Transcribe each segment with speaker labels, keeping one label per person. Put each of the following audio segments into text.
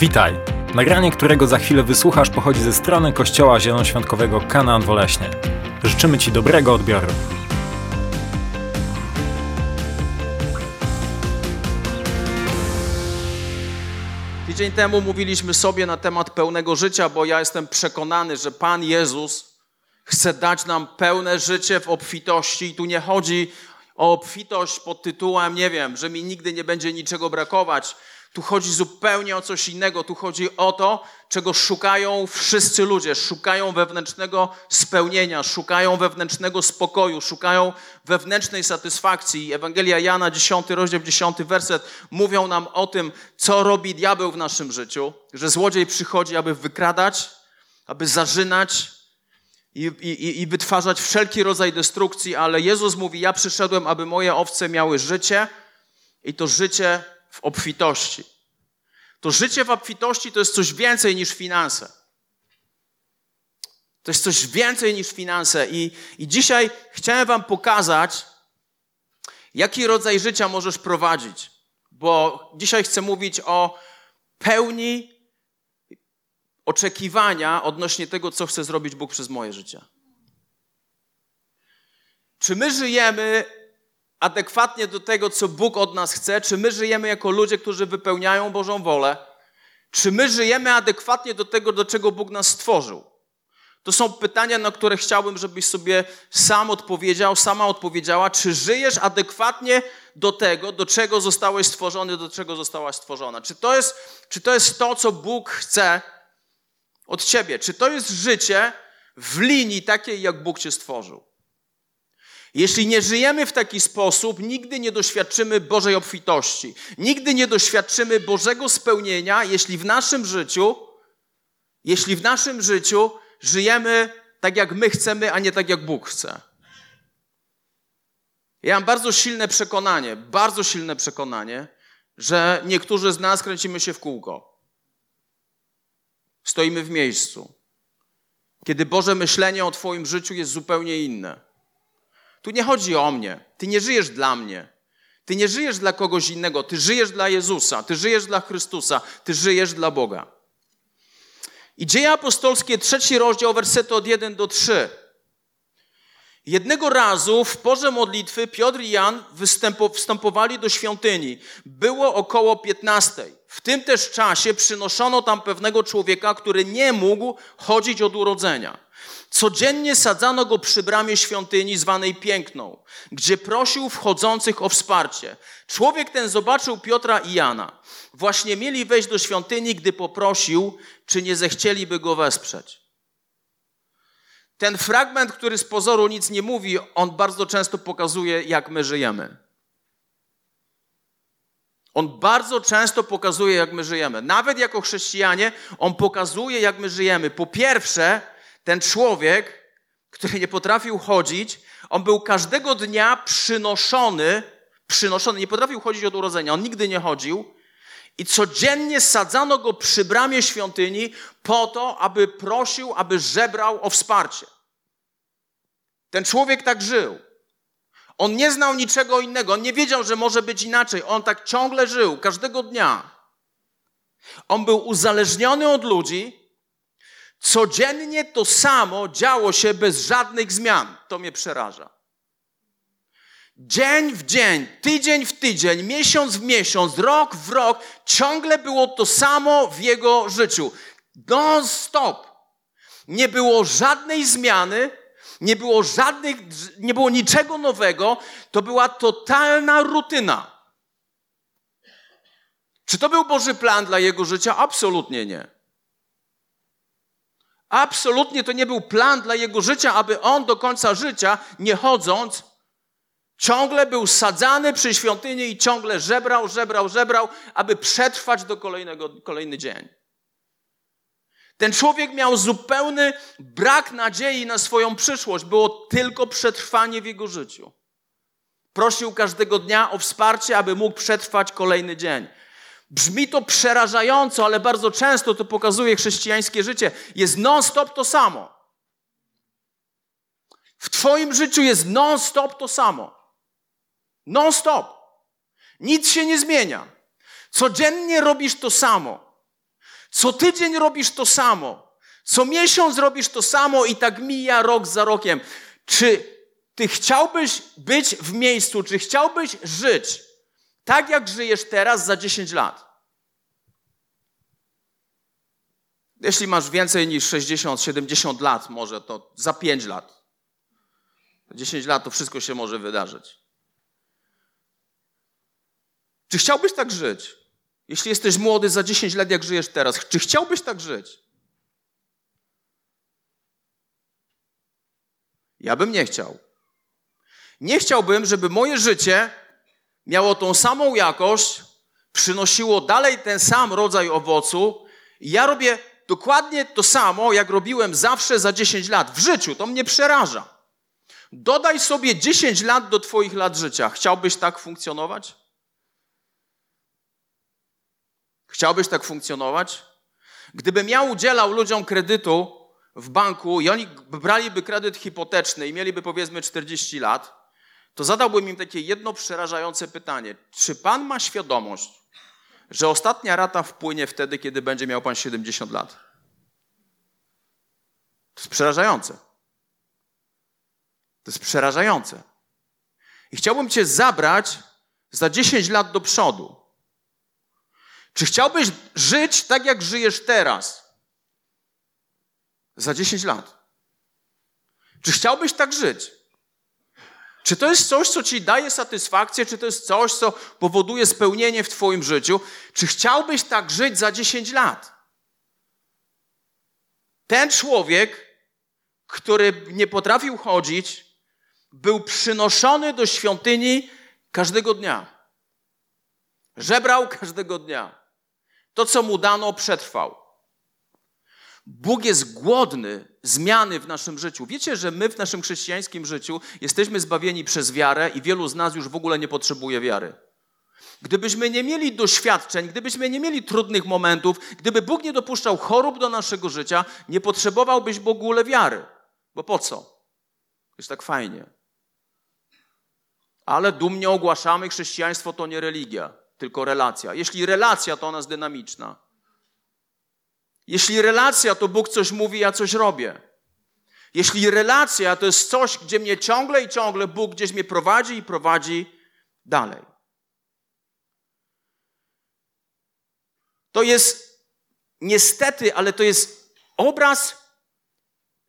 Speaker 1: Witaj! Nagranie, którego za chwilę wysłuchasz, pochodzi ze strony Kościoła Zielonoświątkowego Kanaan Woleśnie. Życzymy Ci dobrego odbioru.
Speaker 2: Tydzień temu mówiliśmy sobie na temat pełnego życia, bo ja jestem przekonany, że Pan Jezus chce dać nam pełne życie w obfitości. I tu nie chodzi o obfitość pod tytułem, nie wiem, że mi nigdy nie będzie niczego brakować. Tu chodzi zupełnie o coś innego. Tu chodzi o to, czego szukają wszyscy ludzie. Szukają wewnętrznego spełnienia, szukają wewnętrznego spokoju, szukają wewnętrznej satysfakcji. Ewangelia Jana, 10 rozdział, 10 werset mówią nam o tym, co robi diabeł w naszym życiu. Że złodziej przychodzi, aby wykradać, aby zarzynać, i, i, i wytwarzać wszelki rodzaj destrukcji, ale Jezus mówi: Ja przyszedłem, aby moje owce miały życie i to życie w obfitości. To życie w obfitości to jest coś więcej niż finanse. To jest coś więcej niż finanse. I, I dzisiaj chciałem Wam pokazać, jaki rodzaj życia możesz prowadzić. Bo dzisiaj chcę mówić o pełni oczekiwania odnośnie tego, co chce zrobić Bóg przez moje życie. Czy my żyjemy adekwatnie do tego, co Bóg od nas chce? Czy my żyjemy jako ludzie, którzy wypełniają Bożą wolę? Czy my żyjemy adekwatnie do tego, do czego Bóg nas stworzył? To są pytania, na które chciałbym, żebyś sobie sam odpowiedział, sama odpowiedziała. Czy żyjesz adekwatnie do tego, do czego zostałeś stworzony, do czego zostałaś stworzona? Czy to jest, czy to, jest to, co Bóg chce od ciebie? Czy to jest życie w linii takiej, jak Bóg cię stworzył? Jeśli nie żyjemy w taki sposób, nigdy nie doświadczymy Bożej obfitości. Nigdy nie doświadczymy Bożego spełnienia, jeśli w naszym życiu, jeśli w naszym życiu żyjemy tak, jak my chcemy, a nie tak, jak Bóg chce. Ja mam bardzo silne przekonanie, bardzo silne przekonanie, że niektórzy z nas kręcimy się w kółko. Stoimy w miejscu. Kiedy Boże myślenie o Twoim życiu jest zupełnie inne. Tu nie chodzi o mnie. Ty nie żyjesz dla mnie. Ty nie żyjesz dla kogoś innego. Ty żyjesz dla Jezusa. Ty żyjesz dla Chrystusa. Ty żyjesz dla Boga. I dzieje apostolskie, trzeci rozdział, wersety od 1 do 3. Jednego razu w porze modlitwy Piotr i Jan wstępowali do świątyni. Było około 15. W tym też czasie przynoszono tam pewnego człowieka, który nie mógł chodzić od urodzenia. Codziennie sadzano go przy bramie świątyni zwanej Piękną, gdzie prosił wchodzących o wsparcie. Człowiek ten zobaczył Piotra i Jana. Właśnie mieli wejść do świątyni, gdy poprosił, czy nie zechcieliby go wesprzeć. Ten fragment, który z pozoru nic nie mówi, on bardzo często pokazuje, jak my żyjemy. On bardzo często pokazuje, jak my żyjemy. Nawet jako chrześcijanie, on pokazuje, jak my żyjemy. Po pierwsze, ten człowiek, który nie potrafił chodzić, on był każdego dnia przynoszony, przynoszony, nie potrafił chodzić od urodzenia, on nigdy nie chodził. I codziennie sadzano go przy bramie świątyni po to, aby prosił, aby żebrał o wsparcie. Ten człowiek tak żył. On nie znał niczego innego, on nie wiedział, że może być inaczej. On tak ciągle żył, każdego dnia. On był uzależniony od ludzi, Codziennie to samo działo się bez żadnych zmian. To mnie przeraża. Dzień w dzień, tydzień w tydzień, miesiąc w miesiąc, rok w rok, ciągle było to samo w jego życiu. Non-stop. Nie było żadnej zmiany, nie było żadnych, nie było niczego nowego. To była totalna rutyna. Czy to był Boży plan dla jego życia? Absolutnie nie. Absolutnie to nie był plan dla jego życia, aby on do końca życia, nie chodząc, ciągle był sadzany przy świątyni i ciągle żebrał, żebrał, żebrał, aby przetrwać do kolejnego, kolejny dzień. Ten człowiek miał zupełny brak nadziei na swoją przyszłość. Było tylko przetrwanie w jego życiu. Prosił każdego dnia o wsparcie, aby mógł przetrwać kolejny dzień. Brzmi to przerażająco, ale bardzo często to pokazuje chrześcijańskie życie. Jest non-stop to samo. W Twoim życiu jest non-stop to samo. Non-stop. Nic się nie zmienia. Codziennie robisz to samo. Co tydzień robisz to samo. Co miesiąc robisz to samo i tak mija rok za rokiem. Czy ty chciałbyś być w miejscu, czy chciałbyś żyć tak, jak żyjesz teraz za 10 lat? Jeśli masz więcej niż 60, 70 lat, może to za 5 lat. 10 lat to wszystko się może wydarzyć. Czy chciałbyś tak żyć? Jeśli jesteś młody za 10 lat, jak żyjesz teraz, czy chciałbyś tak żyć? Ja bym nie chciał. Nie chciałbym, żeby moje życie miało tą samą jakość, przynosiło dalej ten sam rodzaj owocu. I ja robię dokładnie to samo, jak robiłem zawsze za 10 lat. W życiu to mnie przeraża. Dodaj sobie 10 lat do Twoich lat życia. Chciałbyś tak funkcjonować? Chciałbyś tak funkcjonować? Gdybym ja udzielał ludziom kredytu w banku i oni braliby kredyt hipoteczny i mieliby powiedzmy 40 lat, to zadałbym im takie jedno przerażające pytanie. Czy pan ma świadomość, że ostatnia rata wpłynie wtedy, kiedy będzie miał pan 70 lat? To jest przerażające. To jest przerażające. I chciałbym cię zabrać za 10 lat do przodu. Czy chciałbyś żyć tak, jak żyjesz teraz? Za 10 lat. Czy chciałbyś tak żyć? Czy to jest coś, co ci daje satysfakcję? Czy to jest coś, co powoduje spełnienie w Twoim życiu? Czy chciałbyś tak żyć za 10 lat? Ten człowiek, który nie potrafił chodzić, był przynoszony do świątyni każdego dnia. Żebrał każdego dnia. To, co mu dano, przetrwał. Bóg jest głodny zmiany w naszym życiu. Wiecie, że my w naszym chrześcijańskim życiu jesteśmy zbawieni przez wiarę i wielu z nas już w ogóle nie potrzebuje wiary. Gdybyśmy nie mieli doświadczeń, gdybyśmy nie mieli trudnych momentów, gdyby Bóg nie dopuszczał chorób do naszego życia, nie potrzebowałbyś w ogóle wiary. Bo po co? Jest tak fajnie. Ale dumnie ogłaszamy, chrześcijaństwo to nie religia, tylko relacja. Jeśli relacja, to ona jest dynamiczna. Jeśli relacja, to Bóg coś mówi, ja coś robię. Jeśli relacja to jest coś, gdzie mnie ciągle i ciągle Bóg gdzieś mnie prowadzi i prowadzi dalej. To jest niestety, ale to jest obraz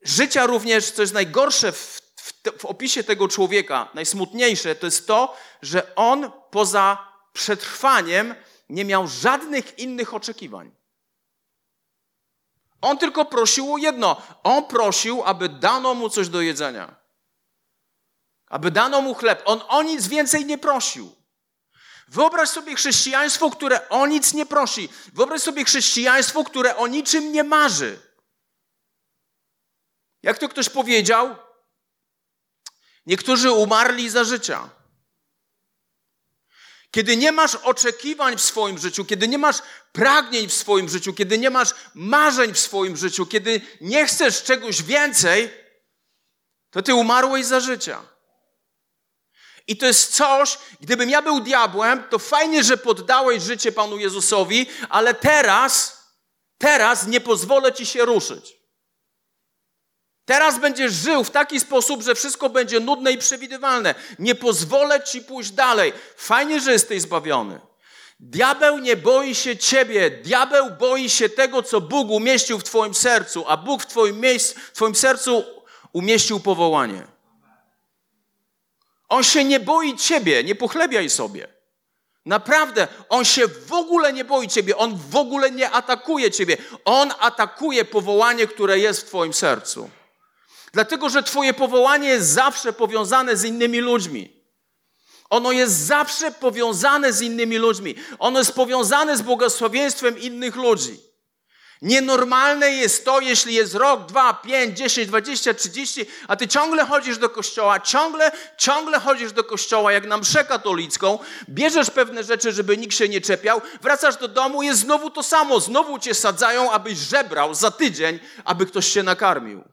Speaker 2: życia również, co jest najgorsze w, w, w opisie tego człowieka, najsmutniejsze, to jest to, że on poza przetrwaniem nie miał żadnych innych oczekiwań. On tylko prosił o jedno. On prosił, aby dano mu coś do jedzenia. Aby dano mu chleb. On o nic więcej nie prosił. Wyobraź sobie chrześcijaństwo, które o nic nie prosi. Wyobraź sobie chrześcijaństwo, które o niczym nie marzy. Jak to ktoś powiedział, niektórzy umarli za życia. Kiedy nie masz oczekiwań w swoim życiu, kiedy nie masz pragnień w swoim życiu, kiedy nie masz marzeń w swoim życiu, kiedy nie chcesz czegoś więcej, to ty umarłeś za życia. I to jest coś, gdybym ja był diabłem, to fajnie, że poddałeś życie Panu Jezusowi, ale teraz, teraz nie pozwolę ci się ruszyć. Teraz będziesz żył w taki sposób, że wszystko będzie nudne i przewidywalne. Nie pozwolę ci pójść dalej. Fajnie, że jesteś zbawiony. Diabeł nie boi się ciebie. Diabeł boi się tego, co Bóg umieścił w twoim sercu, a Bóg w twoim, miejscu, w twoim sercu umieścił powołanie. On się nie boi ciebie, nie pochlebiaj sobie. Naprawdę, on się w ogóle nie boi ciebie, on w ogóle nie atakuje ciebie. On atakuje powołanie, które jest w twoim sercu. Dlatego, że Twoje powołanie jest zawsze powiązane z innymi ludźmi. Ono jest zawsze powiązane z innymi ludźmi. Ono jest powiązane z błogosławieństwem innych ludzi. Nienormalne jest to, jeśli jest rok, dwa, pięć, dziesięć, dwadzieścia, trzydzieści, a ty ciągle chodzisz do kościoła, ciągle, ciągle chodzisz do kościoła, jak na mszę katolicką, bierzesz pewne rzeczy, żeby nikt się nie czepiał, wracasz do domu, jest znowu to samo, znowu cię sadzają, abyś żebrał za tydzień, aby ktoś się nakarmił.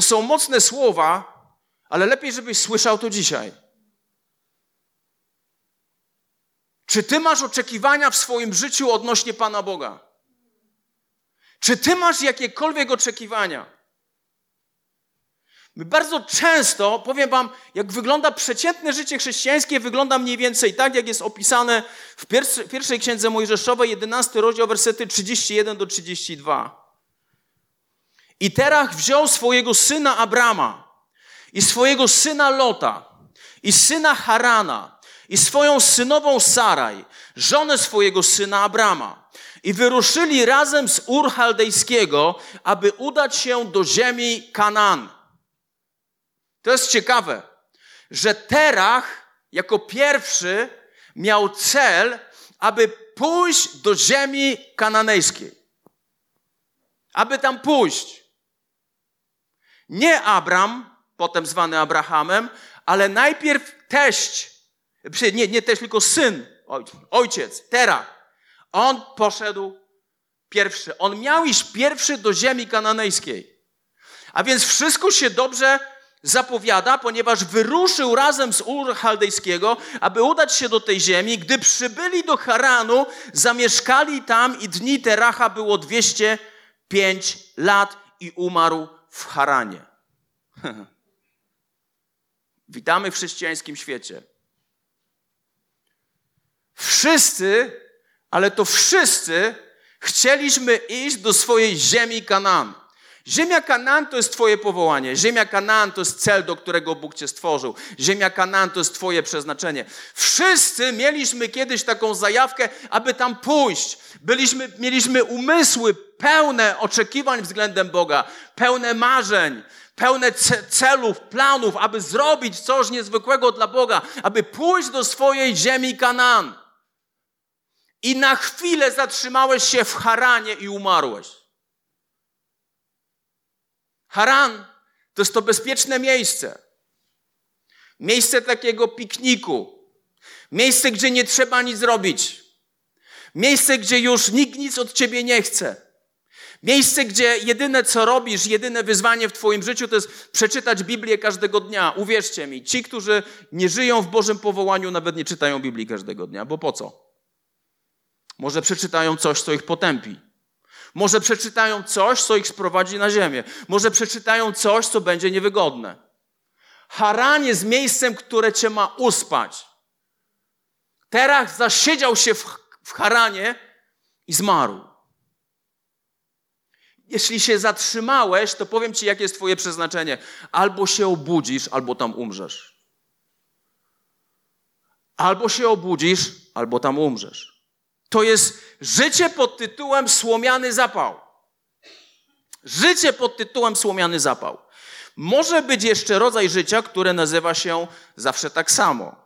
Speaker 2: To są mocne słowa, ale lepiej, żebyś słyszał to dzisiaj. Czy ty masz oczekiwania w swoim życiu odnośnie Pana Boga? Czy ty masz jakiekolwiek oczekiwania? My bardzo często, powiem wam, jak wygląda przeciętne życie chrześcijańskie, wygląda mniej więcej tak, jak jest opisane w pierwszej księdze Mojżeszowej, 11 rozdział, wersety 31 do 32. I Terach wziął swojego syna Abrama i swojego syna Lota i syna Harana i swoją synową Saraj, żonę swojego syna Abrama i wyruszyli razem z Ur Chaldejskiego, aby udać się do ziemi Kanaan to jest ciekawe, że Terach jako pierwszy miał cel, aby pójść do ziemi kananejskiej. Aby tam pójść. Nie Abram, potem zwany Abrahamem, ale najpierw teść, nie, nie teść, tylko syn, ojciec, Terach. On poszedł pierwszy. On miał iść pierwszy do ziemi kananejskiej. A więc wszystko się dobrze zapowiada, ponieważ wyruszył razem z Ur Chaldejskiego, aby udać się do tej ziemi. Gdy przybyli do Haranu, zamieszkali tam i dni Teracha było 205 lat i umarł w Haranie. Witamy w chrześcijańskim świecie. Wszyscy, ale to wszyscy, chcieliśmy iść do swojej ziemi Kanaan. Ziemia Kanaan to jest Twoje powołanie. Ziemia Kanaan to jest cel, do którego Bóg Cię stworzył. Ziemia Kanaan to jest Twoje przeznaczenie. Wszyscy mieliśmy kiedyś taką zajawkę, aby tam pójść. Byliśmy, mieliśmy umysły pełne oczekiwań względem Boga, pełne marzeń, pełne celów, planów, aby zrobić coś niezwykłego dla Boga, aby pójść do swojej ziemi Kanaan. I na chwilę zatrzymałeś się w Haranie i umarłeś. Haran to jest to bezpieczne miejsce. Miejsce takiego pikniku. Miejsce, gdzie nie trzeba nic robić. Miejsce, gdzie już nikt nic od ciebie nie chce. Miejsce, gdzie jedyne co robisz, jedyne wyzwanie w Twoim życiu to jest przeczytać Biblię każdego dnia. Uwierzcie mi, ci, którzy nie żyją w Bożym powołaniu, nawet nie czytają Biblii każdego dnia, bo po co? Może przeczytają coś, co ich potępi. Może przeczytają coś, co ich sprowadzi na ziemię. Może przeczytają coś, co będzie niewygodne. Haran jest miejscem, które cię ma uspać. Terach zasiedział się w, w Haranie i zmarł. Jeśli się zatrzymałeś, to powiem ci, jakie jest twoje przeznaczenie. Albo się obudzisz, albo tam umrzesz. Albo się obudzisz, albo tam umrzesz. To jest życie pod tytułem Słomiany Zapał. Życie pod tytułem Słomiany Zapał. Może być jeszcze rodzaj życia, które nazywa się zawsze tak samo.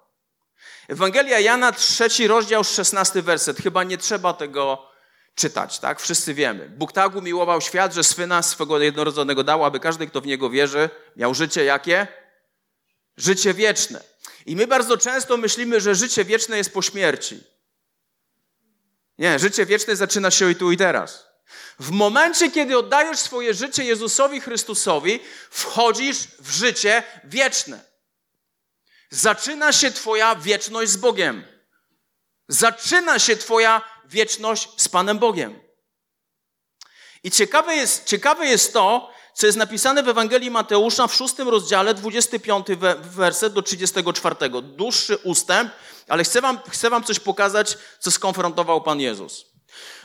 Speaker 2: Ewangelia Jana, trzeci rozdział, szesnasty werset. Chyba nie trzeba tego czytać, tak? Wszyscy wiemy. Bóg tak umiłował świat, że syna swego jednorodzonego dał, aby każdy, kto w niego wierzy, miał życie jakie? Życie wieczne. I my bardzo często myślimy, że życie wieczne jest po śmierci. Nie, życie wieczne zaczyna się i tu i teraz. W momencie, kiedy oddajesz swoje życie Jezusowi Chrystusowi, wchodzisz w życie wieczne. Zaczyna się Twoja wieczność z Bogiem. Zaczyna się Twoja wieczność z Panem Bogiem. I ciekawe jest, ciekawe jest to, co jest napisane w Ewangelii Mateusza w szóstym rozdziale, 25 werset do 34. Dłuższy ustęp, ale chcę wam, chcę wam coś pokazać, co skonfrontował Pan Jezus.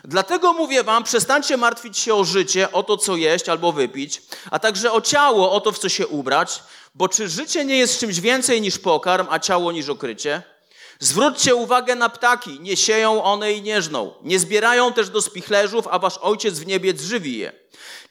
Speaker 2: Dlatego mówię wam, przestańcie martwić się o życie, o to, co jeść albo wypić, a także o ciało, o to, w co się ubrać, bo czy życie nie jest czymś więcej niż pokarm, a ciało niż okrycie? Zwróćcie uwagę na ptaki, nie sieją one i nie żną, nie zbierają też do spichlerzów, a wasz ojciec w niebie żywi je.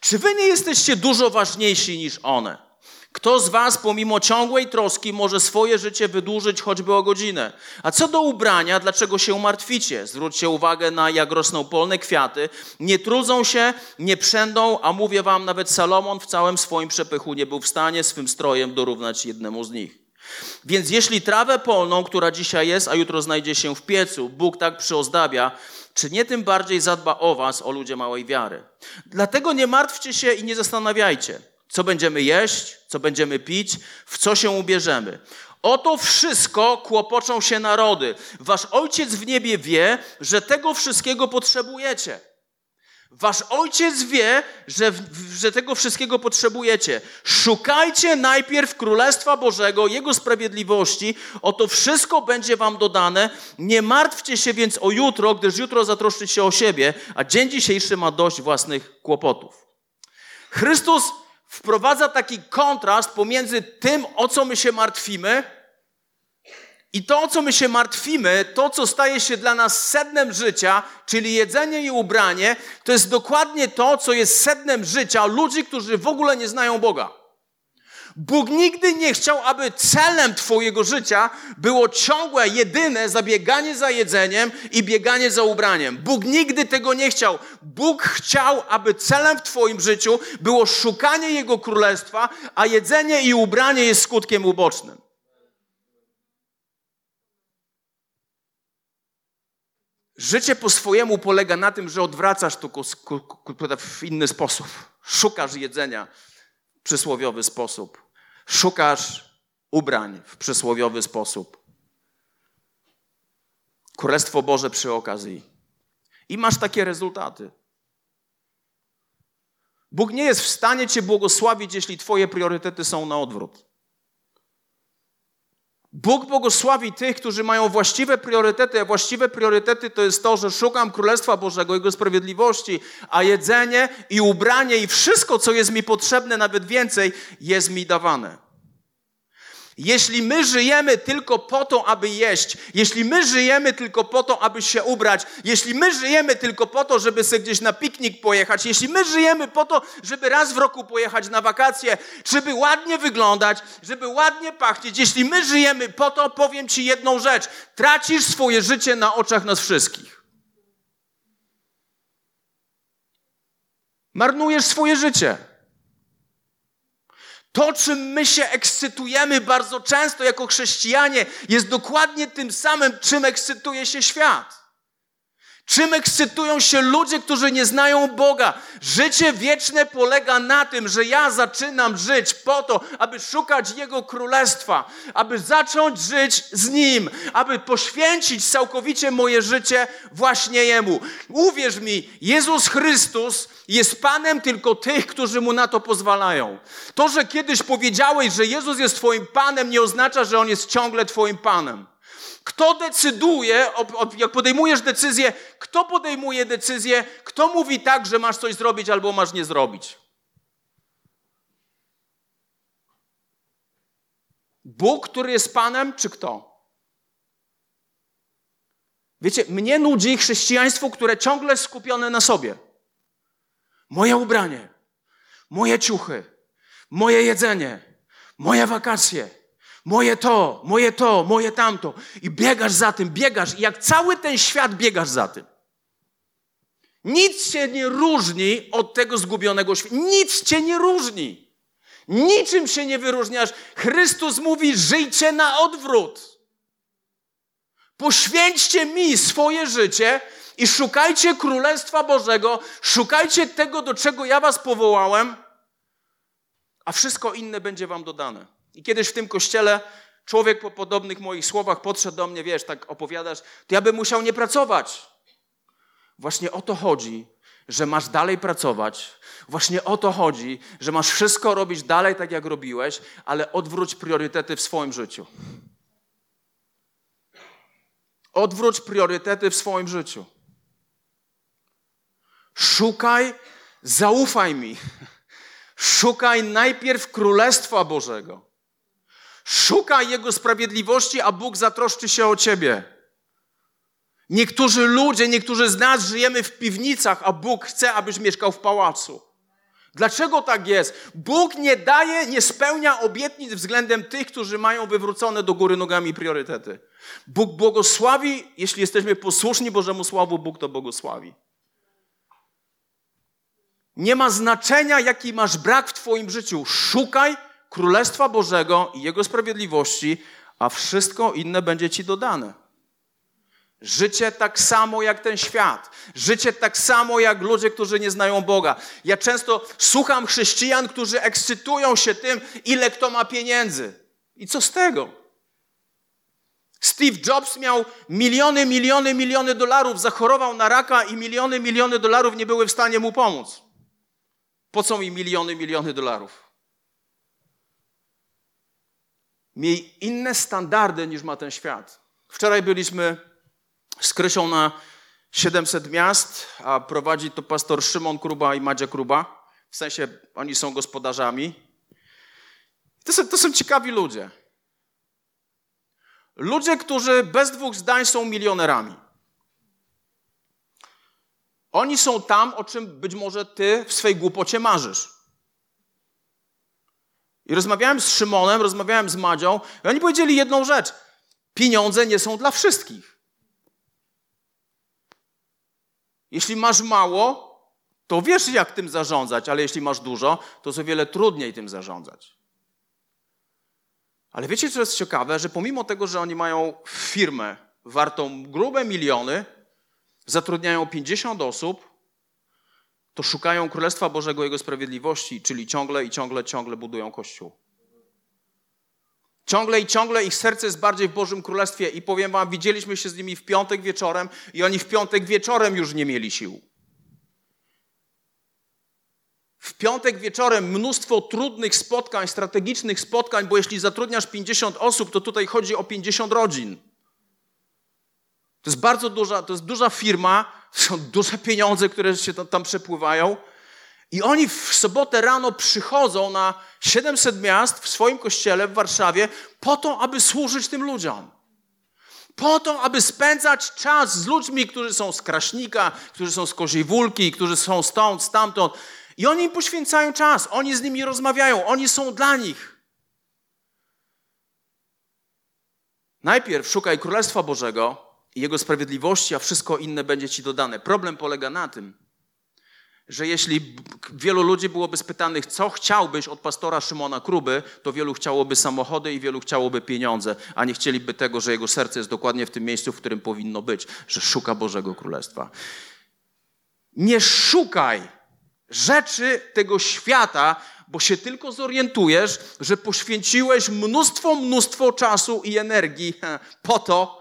Speaker 2: Czy wy nie jesteście dużo ważniejsi niż one? Kto z was pomimo ciągłej troski może swoje życie wydłużyć choćby o godzinę? A co do ubrania, dlaczego się martwicie? Zwróćcie uwagę na jak rosną polne kwiaty. Nie trudzą się, nie przędą, a mówię wam, nawet Salomon w całym swoim przepychu nie był w stanie swym strojem dorównać jednemu z nich. Więc jeśli trawę polną, która dzisiaj jest, a jutro znajdzie się w piecu, Bóg tak przyozdabia, czy nie tym bardziej zadba o was, o ludzie małej wiary? Dlatego nie martwcie się i nie zastanawiajcie, co będziemy jeść, co będziemy pić, w co się ubierzemy. Oto wszystko kłopoczą się narody. Wasz ojciec w niebie wie, że tego wszystkiego potrzebujecie. Wasz ojciec wie, że, że tego wszystkiego potrzebujecie. Szukajcie najpierw Królestwa Bożego, Jego sprawiedliwości. Oto wszystko będzie wam dodane. Nie martwcie się więc o jutro, gdyż jutro zatroszczy się o siebie, a dzień dzisiejszy ma dość własnych kłopotów. Chrystus wprowadza taki kontrast pomiędzy tym, o co my się martwimy, i to, o co my się martwimy, to, co staje się dla nas sednem życia, czyli jedzenie i ubranie, to jest dokładnie to, co jest sednem życia ludzi, którzy w ogóle nie znają Boga. Bóg nigdy nie chciał, aby celem Twojego życia było ciągłe, jedyne zabieganie za jedzeniem i bieganie za ubraniem. Bóg nigdy tego nie chciał. Bóg chciał, aby celem w Twoim życiu było szukanie Jego królestwa, a jedzenie i ubranie jest skutkiem ubocznym. Życie po swojemu polega na tym, że odwracasz to w inny sposób. Szukasz jedzenia w przysłowiowy sposób. Szukasz ubrań w przysłowiowy sposób. Królestwo Boże przy okazji. I masz takie rezultaty. Bóg nie jest w stanie Cię błogosławić, jeśli Twoje priorytety są na odwrót. Bóg błogosławi tych, którzy mają właściwe priorytety, a właściwe priorytety to jest to, że szukam Królestwa Bożego, Jego sprawiedliwości, a jedzenie i ubranie i wszystko, co jest mi potrzebne, nawet więcej, jest mi dawane. Jeśli my żyjemy tylko po to, aby jeść, jeśli my żyjemy tylko po to, aby się ubrać, jeśli my żyjemy tylko po to, żeby sobie gdzieś na piknik pojechać, jeśli my żyjemy po to, żeby raz w roku pojechać na wakacje, żeby ładnie wyglądać, żeby ładnie pachnieć, jeśli my żyjemy po to, powiem Ci jedną rzecz: tracisz swoje życie na oczach nas wszystkich. Marnujesz swoje życie. To, czym my się ekscytujemy bardzo często jako chrześcijanie, jest dokładnie tym samym, czym ekscytuje się świat. Czym ekscytują się ludzie, którzy nie znają Boga? Życie wieczne polega na tym, że ja zaczynam żyć po to, aby szukać Jego królestwa, aby zacząć żyć z Nim, aby poświęcić całkowicie moje życie właśnie Jemu. Uwierz mi, Jezus Chrystus jest Panem tylko tych, którzy Mu na to pozwalają. To, że kiedyś powiedziałeś, że Jezus jest Twoim Panem, nie oznacza, że On jest ciągle Twoim Panem. Kto decyduje, jak podejmujesz decyzję, kto podejmuje decyzję, kto mówi tak, że masz coś zrobić albo masz nie zrobić? Bóg, który jest Panem, czy kto? Wiecie, mnie nudzi chrześcijaństwo, które ciągle jest skupione na sobie. Moje ubranie, moje ciuchy, moje jedzenie, moje wakacje, moje to, moje to, moje tamto. I biegasz za tym, biegasz. I jak cały ten świat biegasz za tym. Nic się nie różni od tego zgubionego świata. Nic cię nie różni. Niczym się nie wyróżniasz. Chrystus mówi: żyjcie na odwrót. Poświęćcie mi swoje życie i szukajcie Królestwa Bożego, szukajcie tego, do czego ja was powołałem, a wszystko inne będzie wam dodane. I kiedyś w tym kościele człowiek po podobnych moich słowach podszedł do mnie, wiesz, tak opowiadasz, to ja bym musiał nie pracować. Właśnie o to chodzi, że masz dalej pracować. Właśnie o to chodzi, że masz wszystko robić dalej tak, jak robiłeś, ale odwróć priorytety w swoim życiu. Odwróć priorytety w swoim życiu. Szukaj, zaufaj mi. Szukaj najpierw Królestwa Bożego. Szukaj Jego sprawiedliwości, a Bóg zatroszczy się o ciebie. Niektórzy ludzie, niektórzy z nas żyjemy w piwnicach, a Bóg chce, abyś mieszkał w pałacu. Dlaczego tak jest? Bóg nie daje, nie spełnia obietnic względem tych, którzy mają wywrócone do góry nogami priorytety. Bóg błogosławi, jeśli jesteśmy posłuszni Bożemu Słowu, Bóg to błogosławi. Nie ma znaczenia, jaki masz brak w Twoim życiu. Szukaj Królestwa Bożego i Jego sprawiedliwości, a wszystko inne będzie Ci dodane. Życie tak samo jak ten świat. Życie tak samo jak ludzie, którzy nie znają Boga. Ja często słucham chrześcijan, którzy ekscytują się tym, ile kto ma pieniędzy. I co z tego? Steve Jobs miał miliony, miliony, miliony dolarów, zachorował na raka i miliony, miliony dolarów nie były w stanie mu pomóc. Po co mi miliony, miliony dolarów? Miej inne standardy niż ma ten świat. Wczoraj byliśmy z Krysią na 700 miast, a prowadzi to pastor Szymon Kruba i Madzia Kruba. W sensie oni są gospodarzami. To są, to są ciekawi ludzie. Ludzie, którzy bez dwóch zdań są milionerami. Oni są tam, o czym być może ty w swej głupocie marzysz. I rozmawiałem z Szymonem, rozmawiałem z Madzią, i oni powiedzieli jedną rzecz. Pieniądze nie są dla wszystkich. Jeśli masz mało, to wiesz, jak tym zarządzać, ale jeśli masz dużo, to jest o wiele trudniej tym zarządzać. Ale wiecie, co jest ciekawe? Że pomimo tego, że oni mają firmę wartą grube miliony, zatrudniają 50 osób, to szukają Królestwa Bożego Jego sprawiedliwości, czyli ciągle i ciągle, ciągle budują Kościół. Ciągle i ciągle ich serce jest bardziej w Bożym Królestwie i powiem wam, widzieliśmy się z nimi w piątek wieczorem i oni w piątek wieczorem już nie mieli sił. W piątek wieczorem mnóstwo trudnych spotkań, strategicznych spotkań, bo jeśli zatrudniasz 50 osób, to tutaj chodzi o 50 rodzin. To jest bardzo duża, to jest duża firma, są duże pieniądze, które się tam przepływają. I oni w sobotę rano przychodzą na 700 miast w swoim kościele w Warszawie po to, aby służyć tym ludziom. Po to, aby spędzać czas z ludźmi, którzy są z Kraśnika, którzy są z Koziej Wólki, którzy są stąd, stamtąd. I oni im poświęcają czas, oni z nimi rozmawiają, oni są dla nich. Najpierw szukaj Królestwa Bożego i Jego sprawiedliwości, a wszystko inne będzie ci dodane. Problem polega na tym, że jeśli wielu ludzi byłoby spytanych, co chciałbyś od pastora Szymona Kruby, to wielu chciałoby samochody i wielu chciałoby pieniądze, a nie chcieliby tego, że jego serce jest dokładnie w tym miejscu, w którym powinno być, że szuka Bożego Królestwa. Nie szukaj rzeczy tego świata, bo się tylko zorientujesz, że poświęciłeś mnóstwo, mnóstwo czasu i energii po to,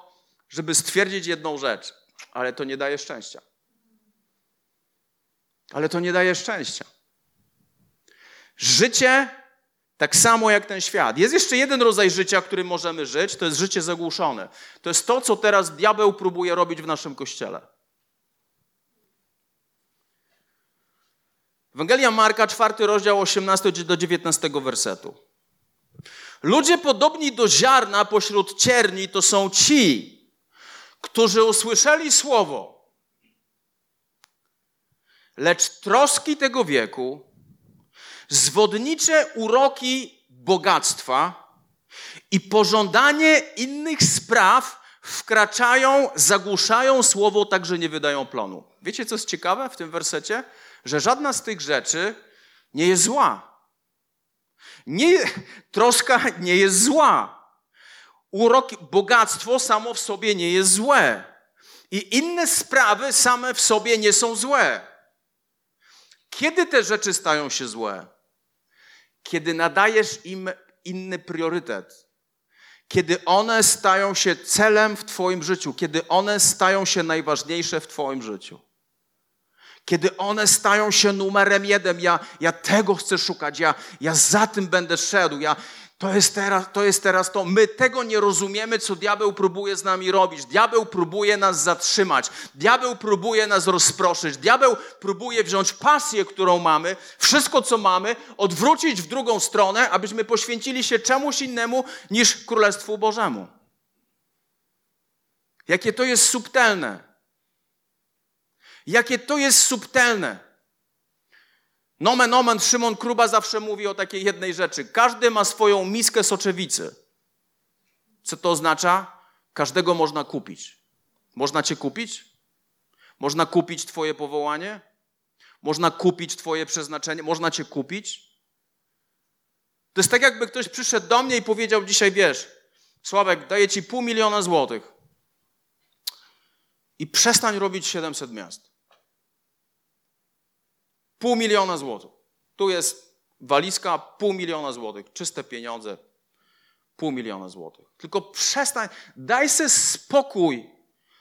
Speaker 2: żeby stwierdzić jedną rzecz, ale to nie daje szczęścia. Ale to nie daje szczęścia. Życie tak samo jak ten świat. Jest jeszcze jeden rodzaj życia, którym możemy żyć, to jest życie zagłuszone. To jest to, co teraz diabeł próbuje robić w naszym kościele. Ewangelia Marka, czwarty rozdział, 18 do 19 wersetu. Ludzie podobni do ziarna pośród cierni to są ci, którzy usłyszeli słowo, lecz troski tego wieku, zwodnicze uroki bogactwa i pożądanie innych spraw wkraczają, zagłuszają słowo, tak że nie wydają plonu. Wiecie, co jest ciekawe w tym wersecie? Że żadna z tych rzeczy nie jest zła. Nie, troska nie jest zła urok, bogactwo samo w sobie nie jest złe. I inne sprawy same w sobie nie są złe. Kiedy te rzeczy stają się złe? Kiedy nadajesz im inny priorytet. Kiedy one stają się celem w Twoim życiu, kiedy one stają się najważniejsze w Twoim życiu. Kiedy one stają się numerem jeden, ja, ja tego chcę szukać, ja, ja za tym będę szedł, ja, to jest, teraz, to jest teraz to. My tego nie rozumiemy, co diabeł próbuje z nami robić. Diabeł próbuje nas zatrzymać. Diabeł próbuje nas rozproszyć. Diabeł próbuje wziąć pasję, którą mamy, wszystko, co mamy, odwrócić w drugą stronę, abyśmy poświęcili się czemuś innemu niż Królestwu Bożemu. Jakie to jest subtelne. Jakie to jest subtelne. Nomen omen Szymon Kruba zawsze mówi o takiej jednej rzeczy. Każdy ma swoją miskę soczewicy. Co to oznacza? Każdego można kupić. Można cię kupić? Można kupić twoje powołanie? Można kupić twoje przeznaczenie? Można cię kupić? To jest tak, jakby ktoś przyszedł do mnie i powiedział dzisiaj, wiesz, Sławek, daję ci pół miliona złotych i przestań robić 700 miast. Pół miliona złotych. Tu jest walizka, pół miliona złotych. Czyste pieniądze. Pół miliona złotych. Tylko przestań, daj sobie spokój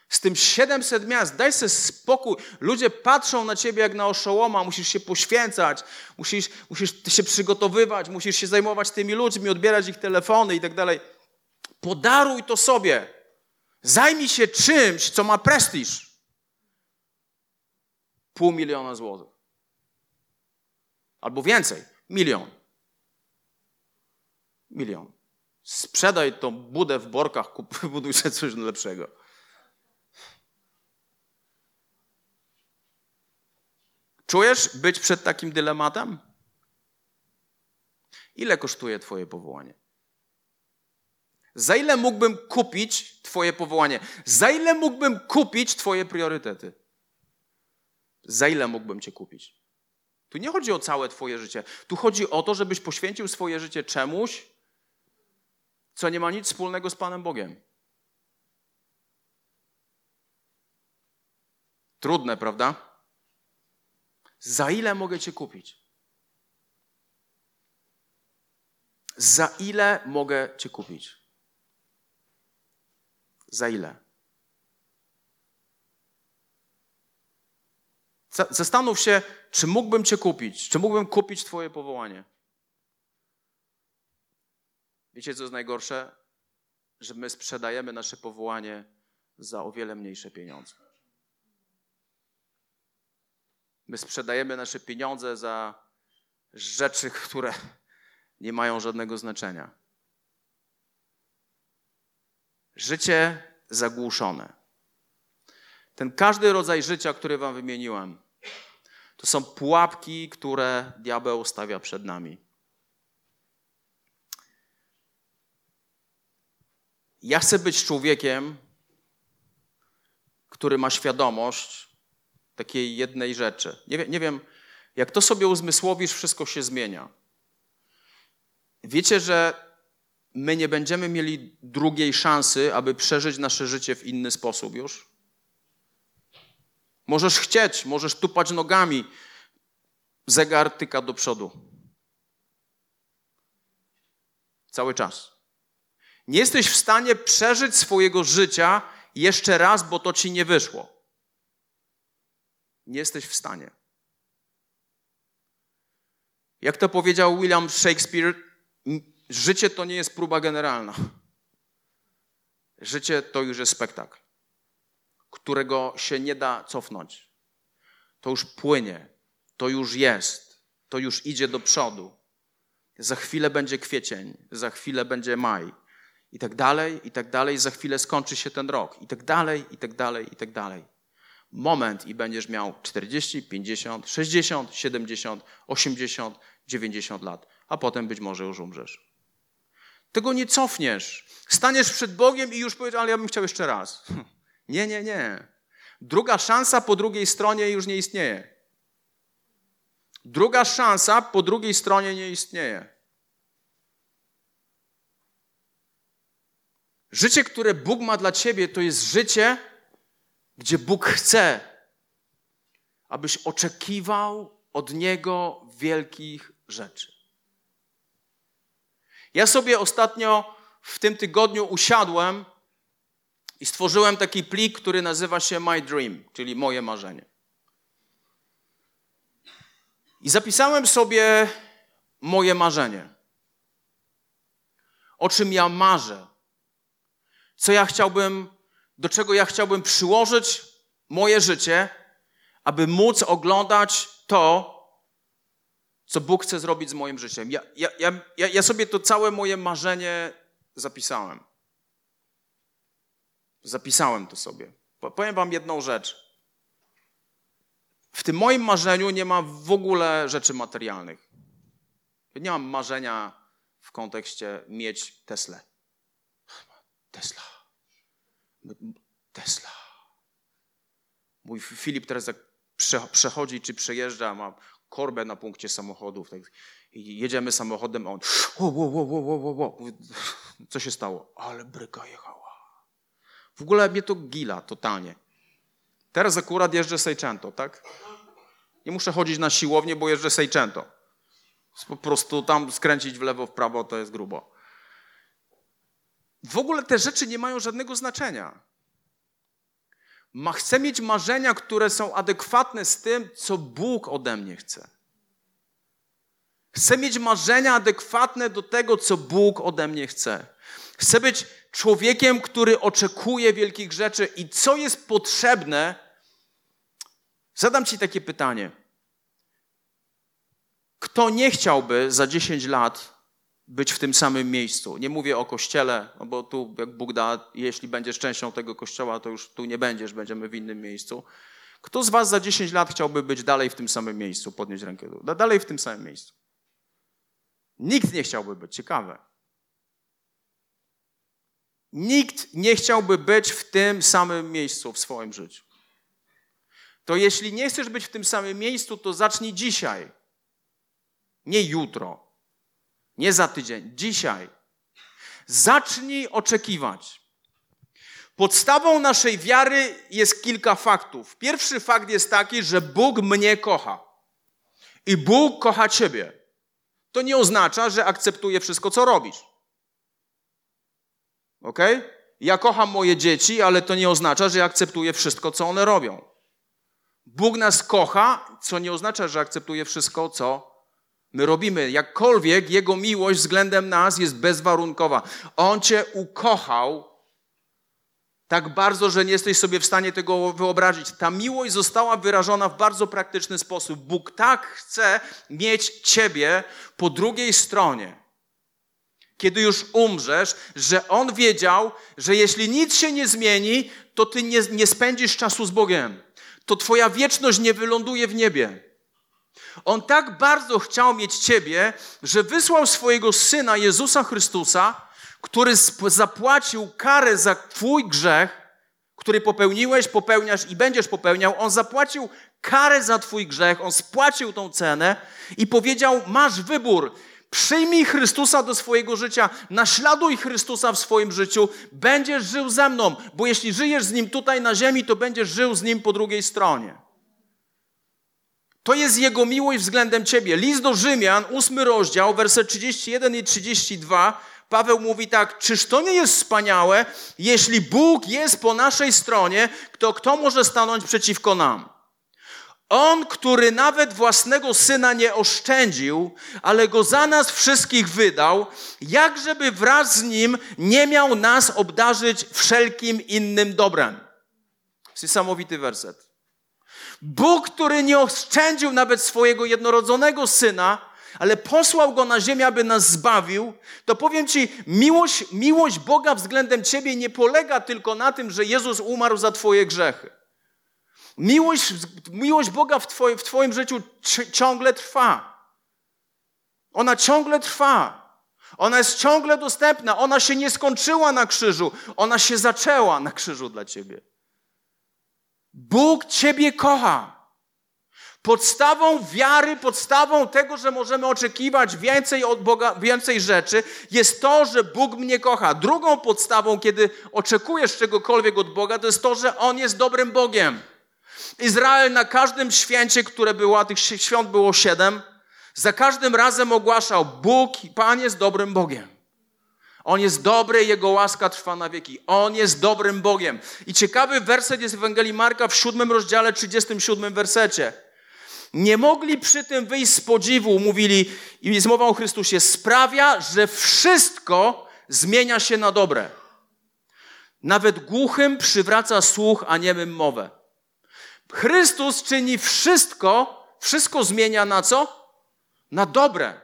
Speaker 2: z tym 700 miast, daj sobie spokój. Ludzie patrzą na ciebie jak na oszołoma, musisz się poświęcać, musisz, musisz się przygotowywać, musisz się zajmować tymi ludźmi, odbierać ich telefony i tak dalej. Podaruj to sobie. Zajmij się czymś, co ma prestiż. Pół miliona złotych. Albo więcej. Milion. Milion. Sprzedaj tą budę w Borkach, kup, buduj sobie coś lepszego. Czujesz być przed takim dylematem? Ile kosztuje Twoje powołanie? Za ile mógłbym kupić Twoje powołanie? Za ile mógłbym kupić Twoje priorytety? Za ile mógłbym Cię kupić? Tu nie chodzi o całe Twoje życie. Tu chodzi o to, żebyś poświęcił swoje życie czemuś, co nie ma nic wspólnego z Panem Bogiem. Trudne, prawda? Za ile mogę Cię kupić? Za ile mogę Cię kupić? Za ile? Zastanów się, czy mógłbym Cię kupić, czy mógłbym kupić Twoje powołanie. Wiecie, co jest najgorsze? Że my sprzedajemy nasze powołanie za o wiele mniejsze pieniądze. My sprzedajemy nasze pieniądze za rzeczy, które nie mają żadnego znaczenia. Życie zagłuszone. Ten każdy rodzaj życia, który Wam wymieniłem, to są pułapki, które diabeł stawia przed nami. Ja chcę być człowiekiem, który ma świadomość takiej jednej rzeczy. Nie, nie wiem, jak to sobie uzmysłowisz, wszystko się zmienia. Wiecie, że my nie będziemy mieli drugiej szansy, aby przeżyć nasze życie w inny sposób już? Możesz chcieć, możesz tupać nogami, zegar tyka do przodu. Cały czas. Nie jesteś w stanie przeżyć swojego życia jeszcze raz, bo to ci nie wyszło. Nie jesteś w stanie. Jak to powiedział William Shakespeare, życie to nie jest próba generalna. Życie to już jest spektakl, którego się nie da cofnąć. To już płynie, to już jest, to już idzie do przodu. Za chwilę będzie kwiecień, za chwilę będzie maj, i tak dalej, i tak dalej. Za chwilę skończy się ten rok, i tak dalej, i tak dalej, i tak dalej. Moment i będziesz miał 40, 50, 60, 70, 80, 90 lat, a potem być może już umrzesz. Tego nie cofniesz. Staniesz przed Bogiem i już powiesz, ale ja bym chciał jeszcze raz. Nie, nie, nie. Druga szansa po drugiej stronie już nie istnieje. Druga szansa po drugiej stronie nie istnieje. Życie, które Bóg ma dla ciebie, to jest życie, gdzie Bóg chce, abyś oczekiwał od Niego wielkich rzeczy. Ja sobie ostatnio w tym tygodniu usiadłem i stworzyłem taki plik, który nazywa się My Dream, czyli moje marzenie. I zapisałem sobie moje marzenie. O czym ja marzę co ja chciałbym, do czego ja chciałbym przyłożyć moje życie, aby móc oglądać to, co Bóg chce zrobić z moim życiem. Ja, ja, ja, ja sobie to całe moje marzenie zapisałem. Zapisałem to sobie. Powiem Wam jedną rzecz. W tym moim marzeniu nie ma w ogóle rzeczy materialnych. Nie mam marzenia w kontekście mieć Tesla. Tesla. Tesla. Mój Filip teraz jak przechodzi czy przejeżdża, ma korbę na punkcie samochodów. Tak, i jedziemy samochodem, a on wo, wo, wo, wo, wo, wo. Co się stało? Ale bryka jechała. W ogóle mnie to gila totalnie. Teraz akurat jeżdżę Seicento, tak? Nie muszę chodzić na siłownię, bo jeżdżę Seicento. Po prostu tam skręcić w lewo, w prawo to jest grubo. w ogóle te rzeczy nie mają żadnego znaczenia. Ma, chcę mieć marzenia, które są adekwatne z tym, co Bóg ode mnie chce. Chcę mieć marzenia adekwatne do tego, co Bóg ode mnie chce. Chcę być człowiekiem, który oczekuje wielkich rzeczy i co jest potrzebne. Zadam Ci takie pytanie. Kto nie chciałby za 10 lat być w tym samym miejscu? Nie mówię o kościele, no bo tu, jak Bóg da, jeśli będziesz częścią tego kościoła, to już tu nie będziesz, będziemy w innym miejscu. Kto z Was za 10 lat chciałby być dalej w tym samym miejscu? Podnieść rękę. Dalej w tym samym miejscu. Nikt nie chciałby być. Ciekawe. Nikt nie chciałby być w tym samym miejscu w swoim życiu. To jeśli nie chcesz być w tym samym miejscu, to zacznij dzisiaj. Nie jutro. Nie za tydzień. Dzisiaj. Zacznij oczekiwać. Podstawą naszej wiary jest kilka faktów. Pierwszy fakt jest taki, że Bóg mnie kocha. I Bóg kocha Ciebie. To nie oznacza, że akceptuje wszystko, co robisz. Ok? Ja kocham moje dzieci, ale to nie oznacza, że akceptuję wszystko, co one robią. Bóg nas kocha, co nie oznacza, że akceptuje wszystko, co my robimy. Jakkolwiek Jego miłość względem nas jest bezwarunkowa. On Cię ukochał tak bardzo, że nie jesteś sobie w stanie tego wyobrazić. Ta miłość została wyrażona w bardzo praktyczny sposób. Bóg tak chce mieć Ciebie po drugiej stronie kiedy już umrzesz, że On wiedział, że jeśli nic się nie zmieni, to Ty nie, nie spędzisz czasu z Bogiem. To Twoja wieczność nie wyląduje w niebie. On tak bardzo chciał mieć Ciebie, że wysłał swojego Syna Jezusa Chrystusa, który zapłacił karę za Twój grzech, który popełniłeś, popełniasz i będziesz popełniał. On zapłacił karę za Twój grzech, on spłacił tą cenę i powiedział: Masz wybór. Przyjmij Chrystusa do swojego życia, naśladuj Chrystusa w swoim życiu, będziesz żył ze mną, bo jeśli żyjesz z Nim tutaj na ziemi, to będziesz żył z Nim po drugiej stronie. To jest Jego miłość względem Ciebie. List do Rzymian, ósmy rozdział, werset 31 i 32, Paweł mówi tak, czyż to nie jest wspaniałe, jeśli Bóg jest po naszej stronie, to kto może stanąć przeciwko nam? On, który nawet własnego syna nie oszczędził, ale go za nas wszystkich wydał, jak żeby wraz z nim nie miał nas obdarzyć wszelkim innym dobrem. Niesamowity werset. Bóg, który nie oszczędził nawet swojego jednorodzonego syna, ale posłał go na ziemię, aby nas zbawił, to powiem ci, miłość, miłość Boga względem ciebie nie polega tylko na tym, że Jezus umarł za twoje grzechy. Miłość, miłość Boga w, w Twoim życiu ciągle trwa. Ona ciągle trwa. Ona jest ciągle dostępna. Ona się nie skończyła na krzyżu. Ona się zaczęła na krzyżu dla Ciebie. Bóg Ciebie kocha. Podstawą wiary, podstawą tego, że możemy oczekiwać więcej od Boga, więcej rzeczy, jest to, że Bóg mnie kocha. Drugą podstawą, kiedy oczekujesz czegokolwiek od Boga, to jest to, że On jest dobrym Bogiem. Izrael na każdym święcie, które było, tych świąt było siedem, za każdym razem ogłaszał: Bóg Pan jest dobrym Bogiem. On jest dobry, Jego łaska trwa na wieki. On jest dobrym Bogiem. I ciekawy werset jest w Ewangelii Marka w siódmym rozdziale, 37 wersecie. Nie mogli przy tym wyjść z podziwu, mówili, i jest mowa o Chrystusie, sprawia, że wszystko zmienia się na dobre. Nawet głuchym przywraca słuch, a niemym mowę. Chrystus czyni wszystko, wszystko zmienia na co? Na dobre.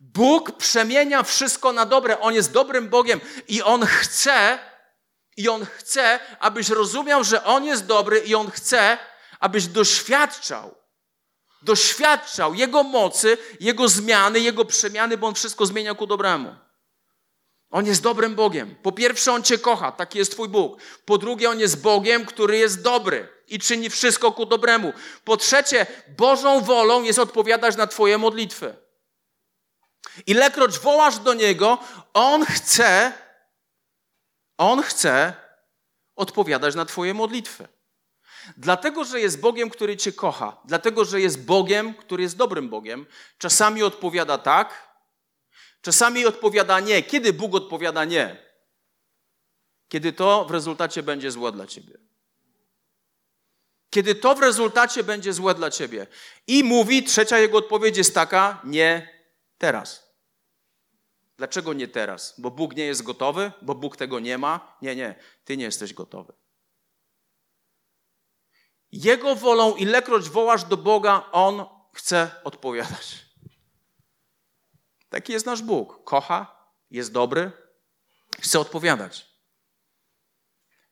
Speaker 2: Bóg przemienia wszystko na dobre. On jest dobrym Bogiem i On chce, i On chce, abyś rozumiał, że On jest dobry i On chce, abyś doświadczał, doświadczał Jego mocy, Jego zmiany, Jego przemiany, bo On wszystko zmienia ku dobremu. On jest dobrym Bogiem. Po pierwsze, On Cię kocha, taki jest Twój Bóg. Po drugie, On jest Bogiem, który jest dobry i czyni wszystko ku dobremu. Po trzecie, Bożą wolą jest odpowiadać na Twoje modlitwy. Ilekroć wołasz do Niego, On chce, On chce odpowiadać na Twoje modlitwy. Dlatego, że jest Bogiem, który Cię kocha, dlatego, że jest Bogiem, który jest dobrym Bogiem, czasami odpowiada tak, czasami odpowiada nie. Kiedy Bóg odpowiada nie? kiedy to w rezultacie będzie złe dla ciebie. Kiedy to w rezultacie będzie złe dla ciebie. I mówi, trzecia jego odpowiedź jest taka: nie teraz. Dlaczego nie teraz? Bo Bóg nie jest gotowy? Bo Bóg tego nie ma? Nie, nie, ty nie jesteś gotowy. Jego wolą, ilekroć wołasz do Boga, On chce odpowiadać. Taki jest nasz Bóg. Kocha, jest dobry, chce odpowiadać.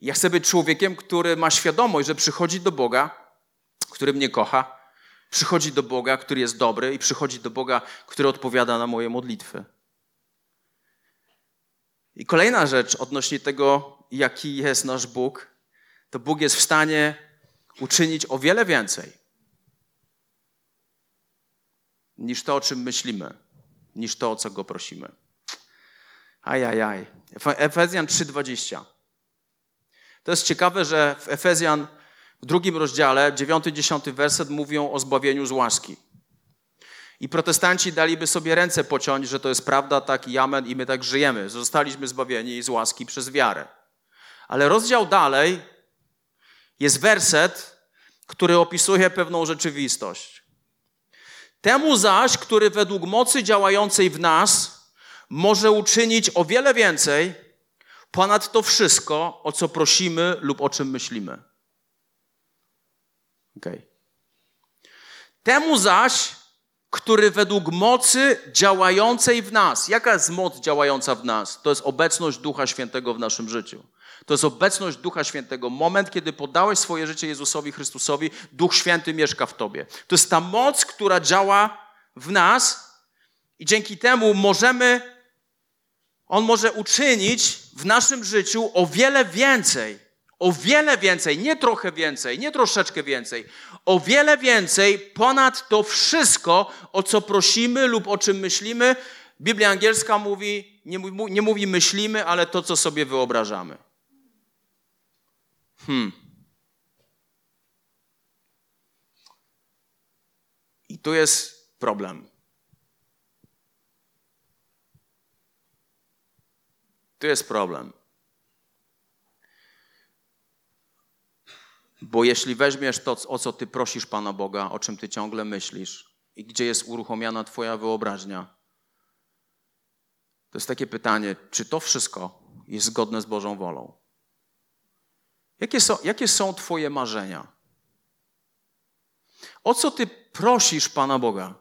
Speaker 2: Ja chcę być człowiekiem, który ma świadomość, że przychodzi do Boga, który mnie kocha, przychodzi do Boga, który jest dobry i przychodzi do Boga, który odpowiada na moje modlitwy. I kolejna rzecz odnośnie tego, jaki jest nasz Bóg, to Bóg jest w stanie uczynić o wiele więcej niż to, o czym myślimy, niż to, o co go prosimy. Ajajaj. Efezjan 3:20. To jest ciekawe, że w Efezjan w drugim rozdziale, 9-10 werset mówią o zbawieniu z łaski. I protestanci daliby sobie ręce pociąć, że to jest prawda, tak i amen, i my tak żyjemy. Zostaliśmy zbawieni z łaski przez wiarę. Ale rozdział dalej jest werset, który opisuje pewną rzeczywistość. Temu zaś, który według mocy działającej w nas może uczynić o wiele więcej ponad to wszystko, o co prosimy lub o czym myślimy. Okay. Temu zaś, który według mocy działającej w nas. Jaka jest moc działająca w nas? To jest obecność Ducha Świętego w naszym życiu. To jest obecność Ducha Świętego. Moment, kiedy poddałeś swoje życie Jezusowi Chrystusowi, Duch Święty mieszka w tobie. To jest ta moc, która działa w nas i dzięki temu możemy, On może uczynić w naszym życiu o wiele więcej. O wiele więcej, nie trochę więcej, nie troszeczkę więcej, o wiele więcej ponad to wszystko, o co prosimy lub o czym myślimy. Biblia angielska mówi, nie, nie mówi myślimy, ale to, co sobie wyobrażamy. Hmm. I tu jest problem. Tu jest problem. Bo jeśli weźmiesz to, o co ty prosisz Pana Boga, o czym ty ciągle myślisz i gdzie jest uruchomiona Twoja wyobraźnia, to jest takie pytanie, czy to wszystko jest zgodne z Bożą wolą? Jakie są, jakie są Twoje marzenia? O co Ty prosisz Pana Boga?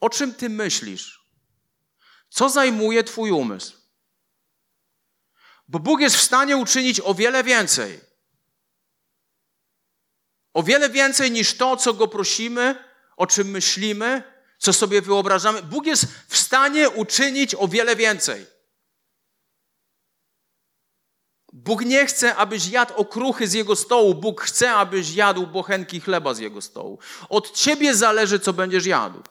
Speaker 2: O czym Ty myślisz? Co zajmuje Twój umysł? Bo Bóg jest w stanie uczynić o wiele więcej. O wiele więcej niż to, co Go prosimy, o czym myślimy, co sobie wyobrażamy. Bóg jest w stanie uczynić o wiele więcej. Bóg nie chce, abyś jadł okruchy z Jego stołu. Bóg chce, abyś jadł bochenki chleba z Jego stołu. Od Ciebie zależy, co będziesz jadł.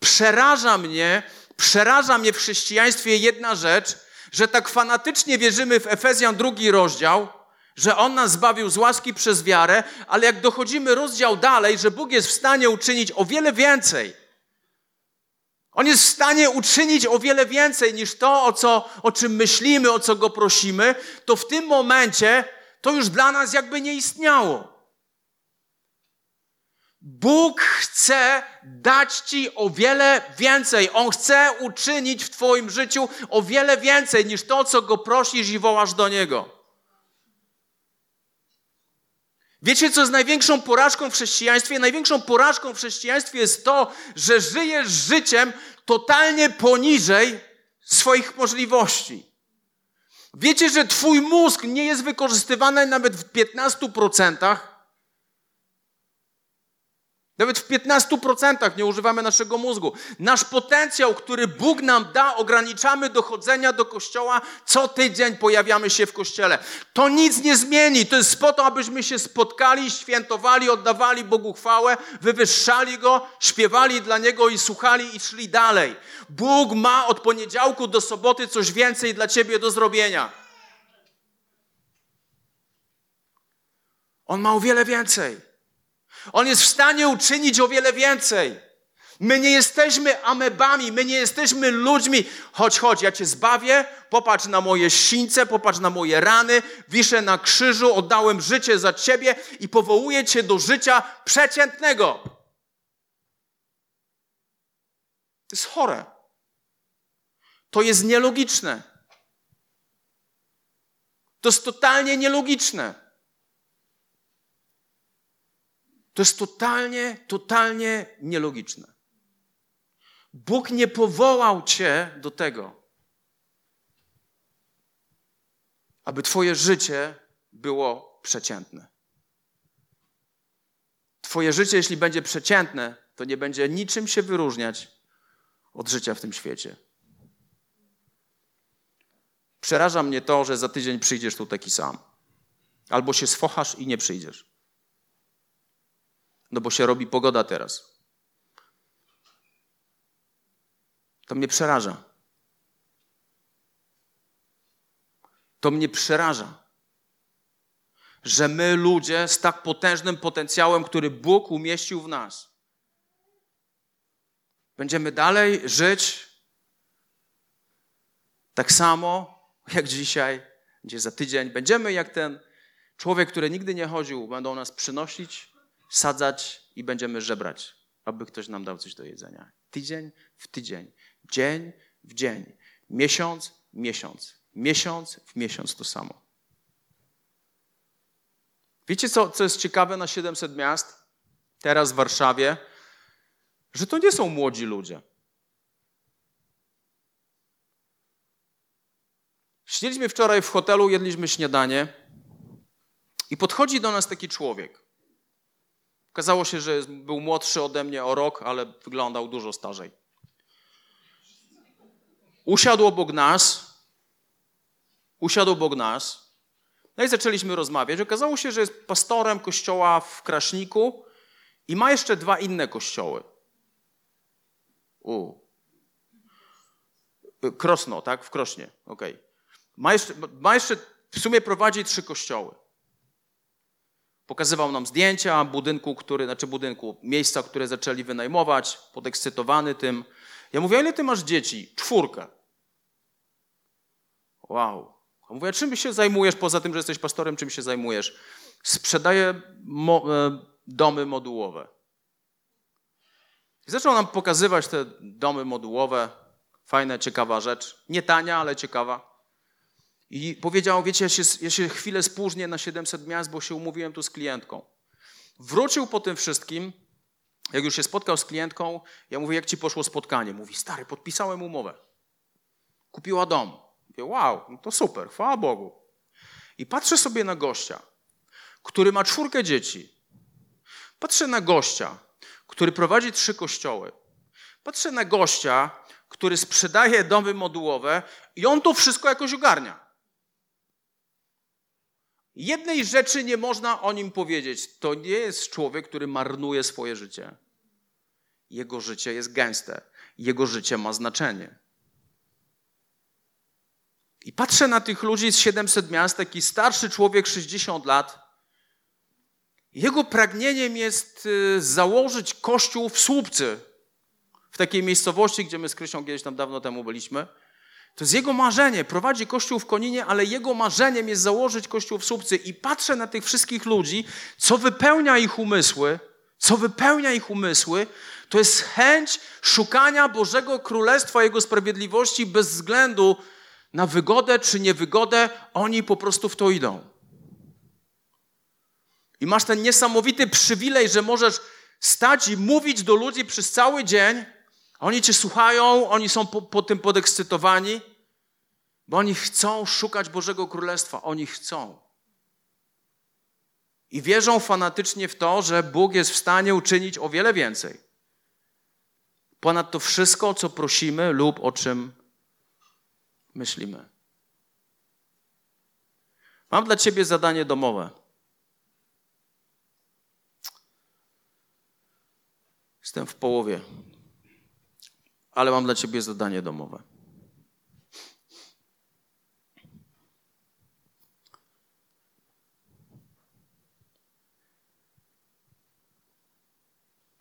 Speaker 2: Przeraża mnie, przeraża mnie w chrześcijaństwie jedna rzecz, że tak fanatycznie wierzymy w Efezjan drugi rozdział, że On nas zbawił z łaski przez wiarę, ale jak dochodzimy rozdział dalej, że Bóg jest w stanie uczynić o wiele więcej. On jest w stanie uczynić o wiele więcej niż to, o, co, o czym myślimy, o co Go prosimy, to w tym momencie to już dla nas jakby nie istniało. Bóg chce dać Ci o wiele więcej. On chce uczynić w Twoim życiu o wiele więcej niż to, co Go prosisz i wołasz do Niego. Wiecie, co jest największą porażką w chrześcijaństwie? Największą porażką w chrześcijaństwie jest to, że żyjesz życiem totalnie poniżej swoich możliwości. Wiecie, że Twój mózg nie jest wykorzystywany nawet w 15%? Nawet w 15% nie używamy naszego mózgu. Nasz potencjał, który Bóg nam da, ograniczamy do chodzenia do kościoła. Co tydzień pojawiamy się w kościele. To nic nie zmieni. To jest po to, abyśmy się spotkali, świętowali, oddawali Bogu chwałę, wywyższali Go, śpiewali dla Niego i słuchali i szli dalej. Bóg ma od poniedziałku do soboty coś więcej dla Ciebie do zrobienia. On ma o wiele więcej. On jest w stanie uczynić o wiele więcej. My nie jesteśmy amebami, my nie jesteśmy ludźmi. Chodź, chodź, ja cię zbawię, popatrz na moje sińce, popatrz na moje rany, wiszę na krzyżu, oddałem życie za ciebie i powołuję cię do życia przeciętnego. To jest chore. To jest nielogiczne. To jest totalnie nielogiczne. To jest totalnie, totalnie nielogiczne. Bóg nie powołał cię do tego, aby Twoje życie było przeciętne. Twoje życie, jeśli będzie przeciętne, to nie będzie niczym się wyróżniać od życia w tym świecie. Przeraża mnie to, że za tydzień przyjdziesz tu taki sam. Albo się sfochasz i nie przyjdziesz. No bo się robi pogoda teraz. To mnie przeraża. To mnie przeraża, że my, ludzie z tak potężnym potencjałem, który Bóg umieścił w nas, będziemy dalej żyć tak samo jak dzisiaj, gdzie za tydzień będziemy jak ten człowiek, który nigdy nie chodził, będą nas przynosić, sadzać i będziemy żebrać, aby ktoś nam dał coś do jedzenia. Tydzień w tydzień, dzień w dzień, miesiąc w miesiąc, miesiąc w miesiąc to samo. Wiecie, co, co jest ciekawe na 700 miast, teraz w Warszawie? Że to nie są młodzi ludzie. Siedzieliśmy wczoraj w hotelu, jedliśmy śniadanie i podchodzi do nas taki człowiek. Okazało się, że był młodszy ode mnie o rok, ale wyglądał dużo starzej. Usiadł obok nas, usiadł obok nas, no i zaczęliśmy rozmawiać. Okazało się, że jest pastorem kościoła w Kraszniku i ma jeszcze dwa inne kościoły. U. Krosno, tak? W Krośnie, okej. Okay. Ma, jeszcze, ma jeszcze, w sumie prowadzi trzy kościoły. Pokazywał nam zdjęcia budynku, który, znaczy budynku, miejsca, które zaczęli wynajmować, podekscytowany tym. Ja mówię, ile ty masz dzieci? Czwórkę. Wow. A mówię, czym się zajmujesz, poza tym, że jesteś pastorem, czym się zajmujesz? Sprzedaję mo e, domy modułowe. I zaczął nam pokazywać te domy modułowe. Fajna, ciekawa rzecz. Nie tania, ale ciekawa. I powiedział, wiecie, ja się, ja się chwilę spóźnię na 700 miast, bo się umówiłem tu z klientką. Wrócił po tym wszystkim, jak już się spotkał z klientką, ja mówię, jak ci poszło spotkanie? Mówi, stary, podpisałem umowę. Kupiła dom. Mówię, wow, no to super, chwała Bogu. I patrzę sobie na gościa, który ma czwórkę dzieci. Patrzę na gościa, który prowadzi trzy kościoły. Patrzę na gościa, który sprzedaje domy modułowe i on to wszystko jakoś ogarnia. Jednej rzeczy nie można o nim powiedzieć. To nie jest człowiek, który marnuje swoje życie. Jego życie jest gęste. Jego życie ma znaczenie. I patrzę na tych ludzi z 700 miast, taki starszy człowiek, 60 lat. Jego pragnieniem jest y, założyć kościół w Słupcy, w takiej miejscowości, gdzie my z Krysią kiedyś tam dawno temu byliśmy. To jest jego marzenie. Prowadzi kościół w Koninie, ale jego marzeniem jest założyć kościół w Słupcy. I patrzę na tych wszystkich ludzi, co wypełnia ich umysły, co wypełnia ich umysły, to jest chęć szukania Bożego Królestwa, Jego sprawiedliwości bez względu na wygodę czy niewygodę, oni po prostu w to idą. I masz ten niesamowity przywilej, że możesz stać i mówić do ludzi przez cały dzień, oni cię słuchają, oni są po, po tym podekscytowani, bo oni chcą szukać Bożego Królestwa. Oni chcą. I wierzą fanatycznie w to, że Bóg jest w stanie uczynić o wiele więcej. Ponad to wszystko, co prosimy lub o czym myślimy. Mam dla Ciebie zadanie domowe. Jestem w połowie ale mam dla ciebie zadanie domowe.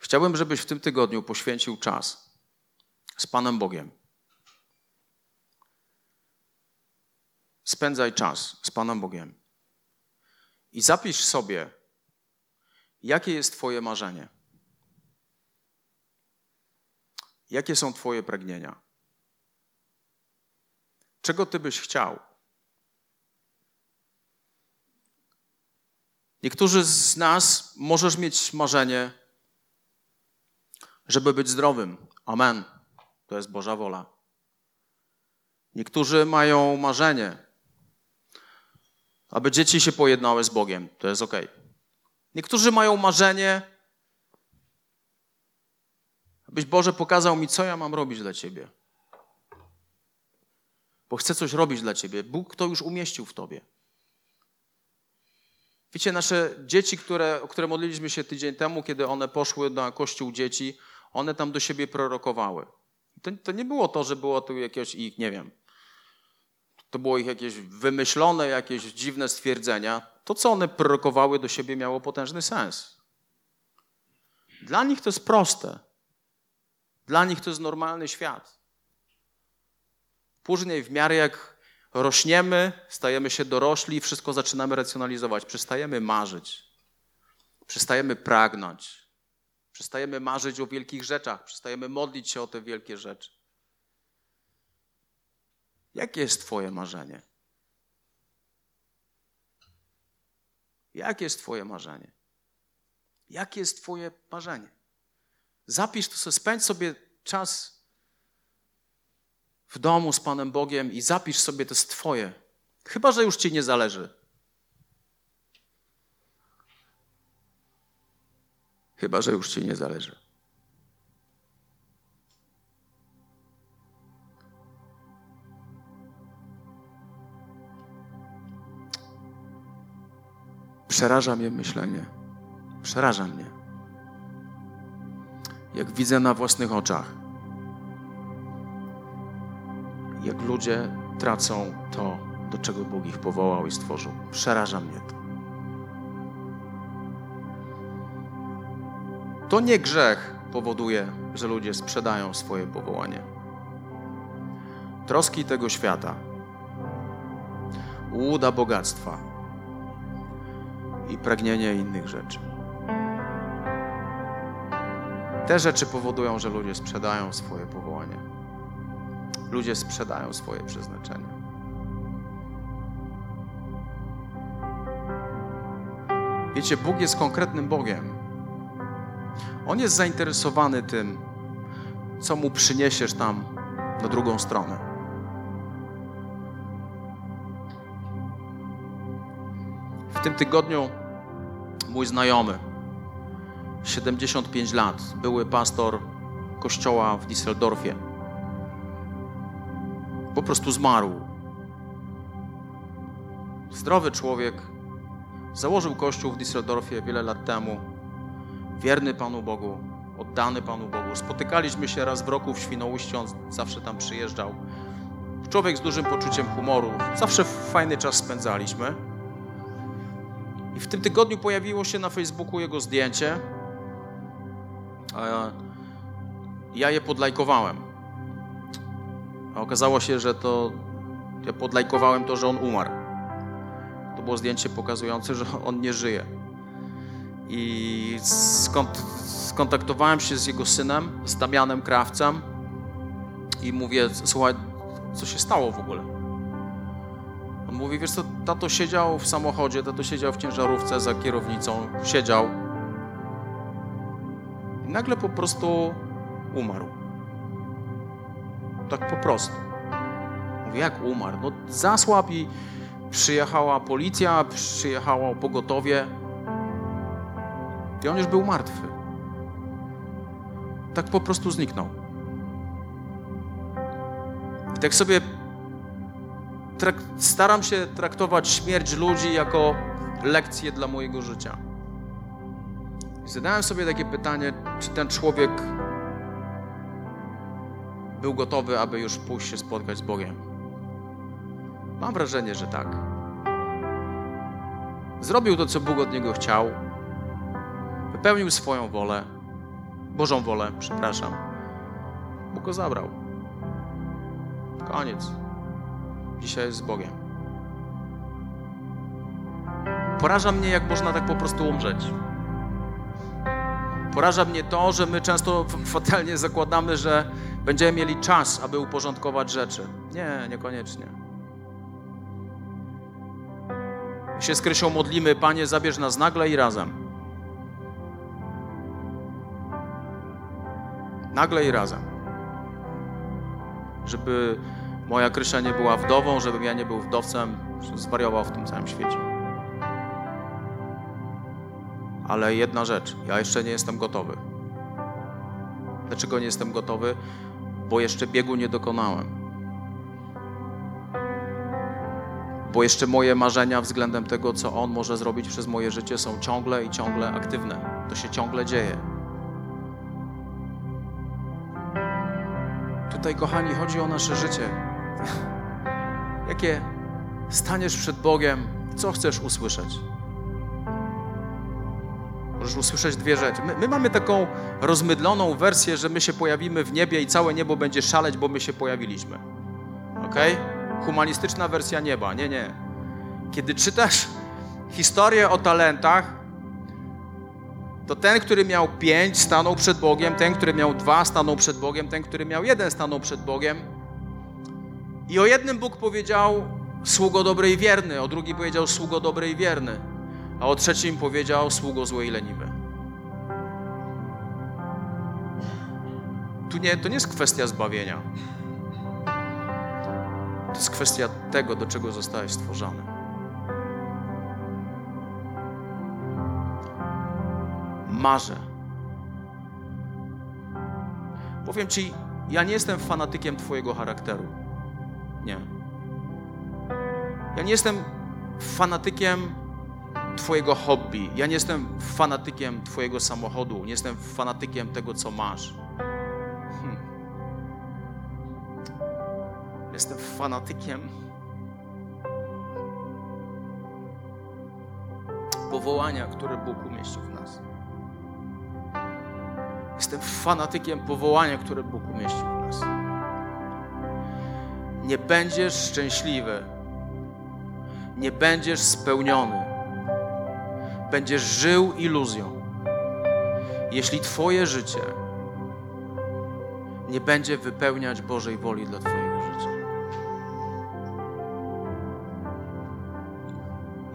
Speaker 2: Chciałbym, żebyś w tym tygodniu poświęcił czas z Panem Bogiem. Spędzaj czas z Panem Bogiem. I zapisz sobie, jakie jest Twoje marzenie. Jakie są Twoje pragnienia? Czego Ty byś chciał? Niektórzy z nas możesz mieć marzenie, żeby być zdrowym. Amen. To jest Boża wola. Niektórzy mają marzenie, aby dzieci się pojednały z Bogiem. To jest ok. Niektórzy mają marzenie, abyś Boże pokazał mi, co ja mam robić dla Ciebie. Bo chcę coś robić dla Ciebie. Bóg to już umieścił w Tobie. Wiecie, nasze dzieci, które, o które modliliśmy się tydzień temu, kiedy one poszły na kościół dzieci, one tam do siebie prorokowały. To, to nie było to, że było tu jakieś ich, nie wiem, to było ich jakieś wymyślone, jakieś dziwne stwierdzenia. To, co one prorokowały do siebie, miało potężny sens. Dla nich to jest proste. Dla nich to jest normalny świat. Później, w miarę jak rośniemy, stajemy się dorośli, wszystko zaczynamy racjonalizować. Przestajemy marzyć, przestajemy pragnąć, przestajemy marzyć o wielkich rzeczach, przestajemy modlić się o te wielkie rzeczy. Jakie jest Twoje marzenie? Jakie jest Twoje marzenie? Jakie jest Twoje marzenie? Zapisz to sobie, spędź sobie czas w domu z Panem Bogiem i zapisz sobie, to jest Twoje. Chyba, że już Ci nie zależy. Chyba, że już Ci nie zależy. Przeraża mnie myślenie. Przeraża mnie. Jak widzę na własnych oczach, jak ludzie tracą to, do czego Bóg ich powołał i stworzył. Przeraża mnie to. To nie grzech powoduje, że ludzie sprzedają swoje powołanie. Troski tego świata, łuda bogactwa, i pragnienie innych rzeczy. Te rzeczy powodują, że ludzie sprzedają swoje powołanie. Ludzie sprzedają swoje przeznaczenie. Wiecie, Bóg jest konkretnym Bogiem. On jest zainteresowany tym, co mu przyniesiesz tam na drugą stronę. W tym tygodniu mój znajomy, 75 lat, były pastor kościoła w Düsseldorfie, po prostu zmarł. Zdrowy człowiek, założył kościół w Düsseldorfie wiele lat temu, wierny Panu Bogu, oddany Panu Bogu. Spotykaliśmy się raz w roku w Świnoujściu, on zawsze tam przyjeżdżał. Człowiek z dużym poczuciem humoru, zawsze fajny czas spędzaliśmy. I w tym tygodniu pojawiło się na Facebooku jego zdjęcie. Ja je podlajkowałem. A okazało się, że to ja podlajkowałem to, że on umarł. To było zdjęcie pokazujące, że on nie żyje. I skont skontaktowałem się z jego synem, z Damianem Krawcem i mówię, słuchaj, co się stało w ogóle? On mówi, wiesz co, tato siedział w samochodzie, tato siedział w ciężarówce za kierownicą, siedział i nagle po prostu umarł. Tak po prostu. Mówi, jak umarł? No zasłab i przyjechała policja, przyjechało pogotowie i on już był martwy. Tak po prostu zniknął. I tak sobie staram się traktować śmierć ludzi jako lekcję dla mojego życia. I zadałem sobie takie pytanie, czy ten człowiek był gotowy, aby już pójść się spotkać z Bogiem. Mam wrażenie, że tak. Zrobił to, co Bóg od niego chciał, wypełnił swoją wolę Bożą wolę, przepraszam. Bóg go zabrał. Koniec. Dzisiaj jest z Bogiem. Poraża mnie, jak można tak po prostu umrzeć. Poraża mnie to, że my często fatalnie zakładamy, że będziemy mieli czas, aby uporządkować rzeczy. Nie, niekoniecznie. My się z Krysią modlimy, Panie, zabierz nas nagle i razem. Nagle i razem. Żeby moja Krysia nie była wdową, żebym ja nie był wdowcem, zwariował w tym całym świecie. Ale jedna rzecz, ja jeszcze nie jestem gotowy. Dlaczego nie jestem gotowy? Bo jeszcze biegu nie dokonałem. Bo jeszcze moje marzenia względem tego, co On może zrobić przez moje życie, są ciągle i ciągle aktywne. To się ciągle dzieje. Tutaj, kochani, chodzi o nasze życie. Jakie staniesz przed Bogiem, co chcesz usłyszeć? Możesz usłyszeć dwie rzeczy. My, my, mamy taką rozmydloną wersję, że my się pojawimy w niebie i całe niebo będzie szaleć, bo my się pojawiliśmy. Ok? Humanistyczna wersja nieba. Nie, nie. Kiedy czytasz historię o talentach, to ten, który miał pięć, stanął przed Bogiem, ten, który miał dwa, stanął przed Bogiem, ten, który miał jeden, stanął przed Bogiem. I o jednym Bóg powiedział sługo dobry i wierny, o drugim powiedział sługo dobry i wierny a o trzecim powiedział sługo zły i leniwy. Tu nie, to nie jest kwestia zbawienia. To jest kwestia tego, do czego zostałeś stworzony. Marzę. Powiem Ci, ja nie jestem fanatykiem Twojego charakteru. Nie. Ja nie jestem fanatykiem Twojego hobby. Ja nie jestem fanatykiem Twojego samochodu, nie jestem fanatykiem tego, co masz. Hmm. Jestem fanatykiem powołania, które Bóg umieścił w nas. Jestem fanatykiem powołania, które Bóg umieścił w nas. Nie będziesz szczęśliwy, nie będziesz spełniony będziesz żył iluzją, jeśli Twoje życie nie będzie wypełniać Bożej woli dla Twojego życia.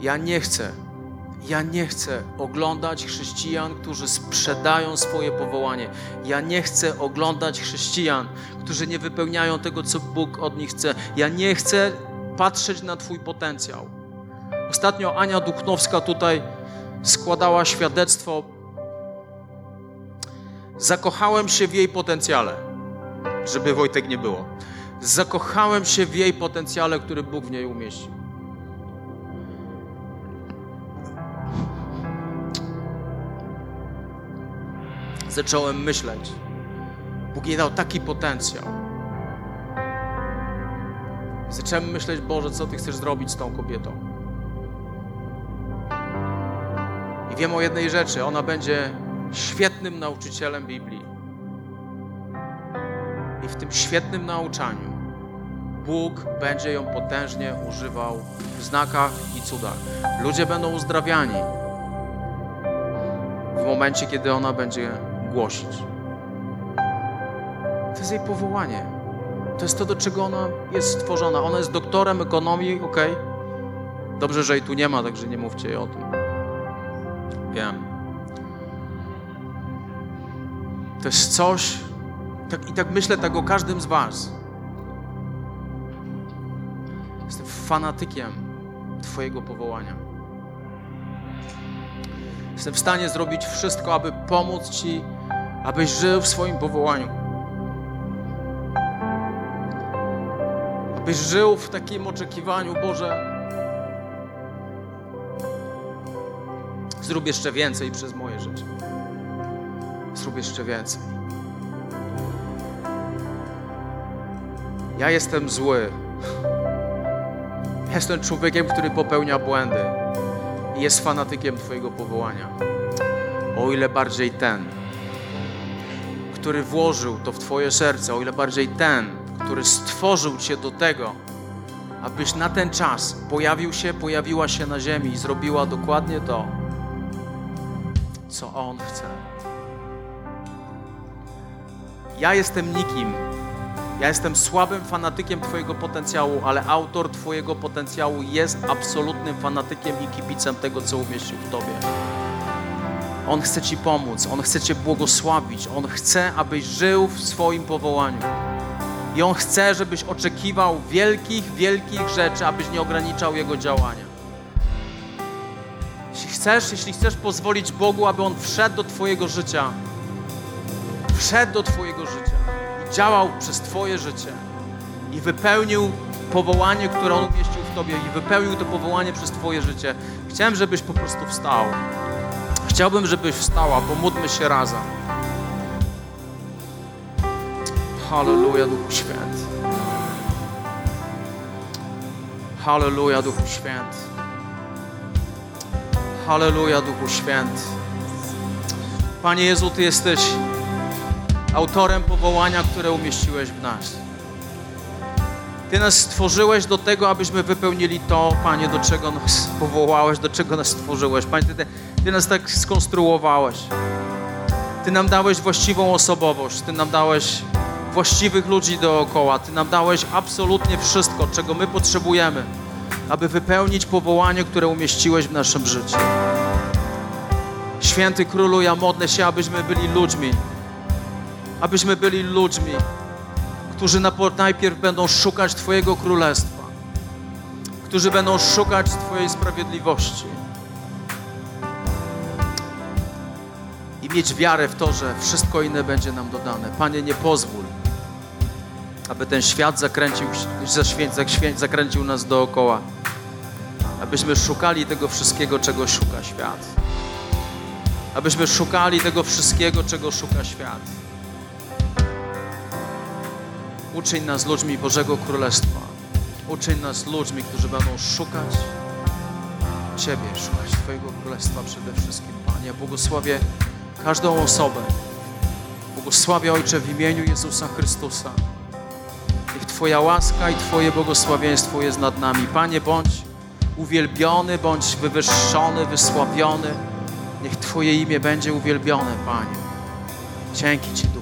Speaker 2: Ja nie chcę, ja nie chcę oglądać chrześcijan, którzy sprzedają swoje powołanie. Ja nie chcę oglądać chrześcijan, którzy nie wypełniają tego, co Bóg od nich chce. Ja nie chcę patrzeć na Twój potencjał. Ostatnio Ania Duchnowska tutaj składała świadectwo. Zakochałem się w jej potencjale, żeby Wojtek nie było. Zakochałem się w jej potencjale, który Bóg w niej umieścił. Zacząłem myśleć. Bóg jej dał taki potencjał. Zacząłem myśleć, Boże, co Ty chcesz zrobić z tą kobietą? I wiem o jednej rzeczy: ona będzie świetnym nauczycielem Biblii. I w tym świetnym nauczaniu Bóg będzie ją potężnie używał w znakach i cudach. Ludzie będą uzdrawiani w momencie, kiedy ona będzie głosić. To jest jej powołanie. To jest to, do czego ona jest stworzona. Ona jest doktorem ekonomii, ok? Dobrze, że jej tu nie ma, także nie mówcie jej o tym. Wiem. To jest coś, tak, i tak myślę tak o każdym z Was. Jestem fanatykiem Twojego powołania. Jestem w stanie zrobić wszystko, aby pomóc Ci, abyś żył w swoim powołaniu. Abyś żył w takim oczekiwaniu, Boże, Zrób jeszcze więcej przez moje życie. Zrób jeszcze więcej. Ja jestem zły. Jestem człowiekiem, który popełnia błędy i jest fanatykiem Twojego powołania. O ile bardziej ten, który włożył to w Twoje serce, o ile bardziej ten, który stworzył Cię do tego, abyś na ten czas pojawił się, pojawiła się na ziemi i zrobiła dokładnie to, co On chce. Ja jestem nikim. Ja jestem słabym fanatykiem Twojego potencjału, ale autor Twojego potencjału jest absolutnym fanatykiem i kibicem tego, co umieścił w Tobie. On chce Ci pomóc, On chce Cię błogosławić, On chce, abyś żył w swoim powołaniu. I On chce, żebyś oczekiwał wielkich, wielkich rzeczy, abyś nie ograniczał Jego działania. Jeśli chcesz, jeśli chcesz pozwolić Bogu, aby On wszedł do Twojego życia, wszedł do Twojego życia i działał przez Twoje życie i wypełnił powołanie, które On umieścił w Tobie i wypełnił to powołanie przez Twoje życie, chciałem, żebyś po prostu wstał. Chciałbym, żebyś wstała, pomódlmy się razem. Halleluja, Duchu Święty. Halleluja, Duchu Święty. Halleluja, Duchu Święty. Panie Jezu, Ty jesteś autorem powołania, które umieściłeś w nas. Ty nas stworzyłeś do tego, abyśmy wypełnili to, Panie, do czego nas powołałeś, do czego nas stworzyłeś. Panie, Ty, ty nas tak skonstruowałeś. Ty nam dałeś właściwą osobowość, Ty nam dałeś właściwych ludzi dookoła. Ty nam dałeś absolutnie wszystko, czego my potrzebujemy, aby wypełnić powołanie, które umieściłeś w naszym życiu. Święty Królu, ja modlę się, abyśmy byli ludźmi, abyśmy byli ludźmi, którzy najpierw będą szukać Twojego Królestwa, którzy będą szukać Twojej sprawiedliwości i mieć wiarę w to, że wszystko inne będzie nam dodane. Panie, nie pozwól, aby ten świat zakręcił, zakręcił nas dookoła, abyśmy szukali tego wszystkiego, czego szuka świat. Abyśmy szukali tego wszystkiego, czego szuka świat. Uczyń nas ludźmi Bożego Królestwa. Uczyń nas ludźmi, którzy będą szukać Ciebie, szukać Twojego Królestwa przede wszystkim, Panie. Błogosławię każdą osobę. Błogosławię Ojcze w imieniu Jezusa Chrystusa. Niech Twoja łaska i Twoje błogosławieństwo jest nad nami. Panie, bądź uwielbiony, bądź wywyższony, wysławiony. Niech Twoje imię będzie uwielbione, Panie. Dzięki Ci, Duchu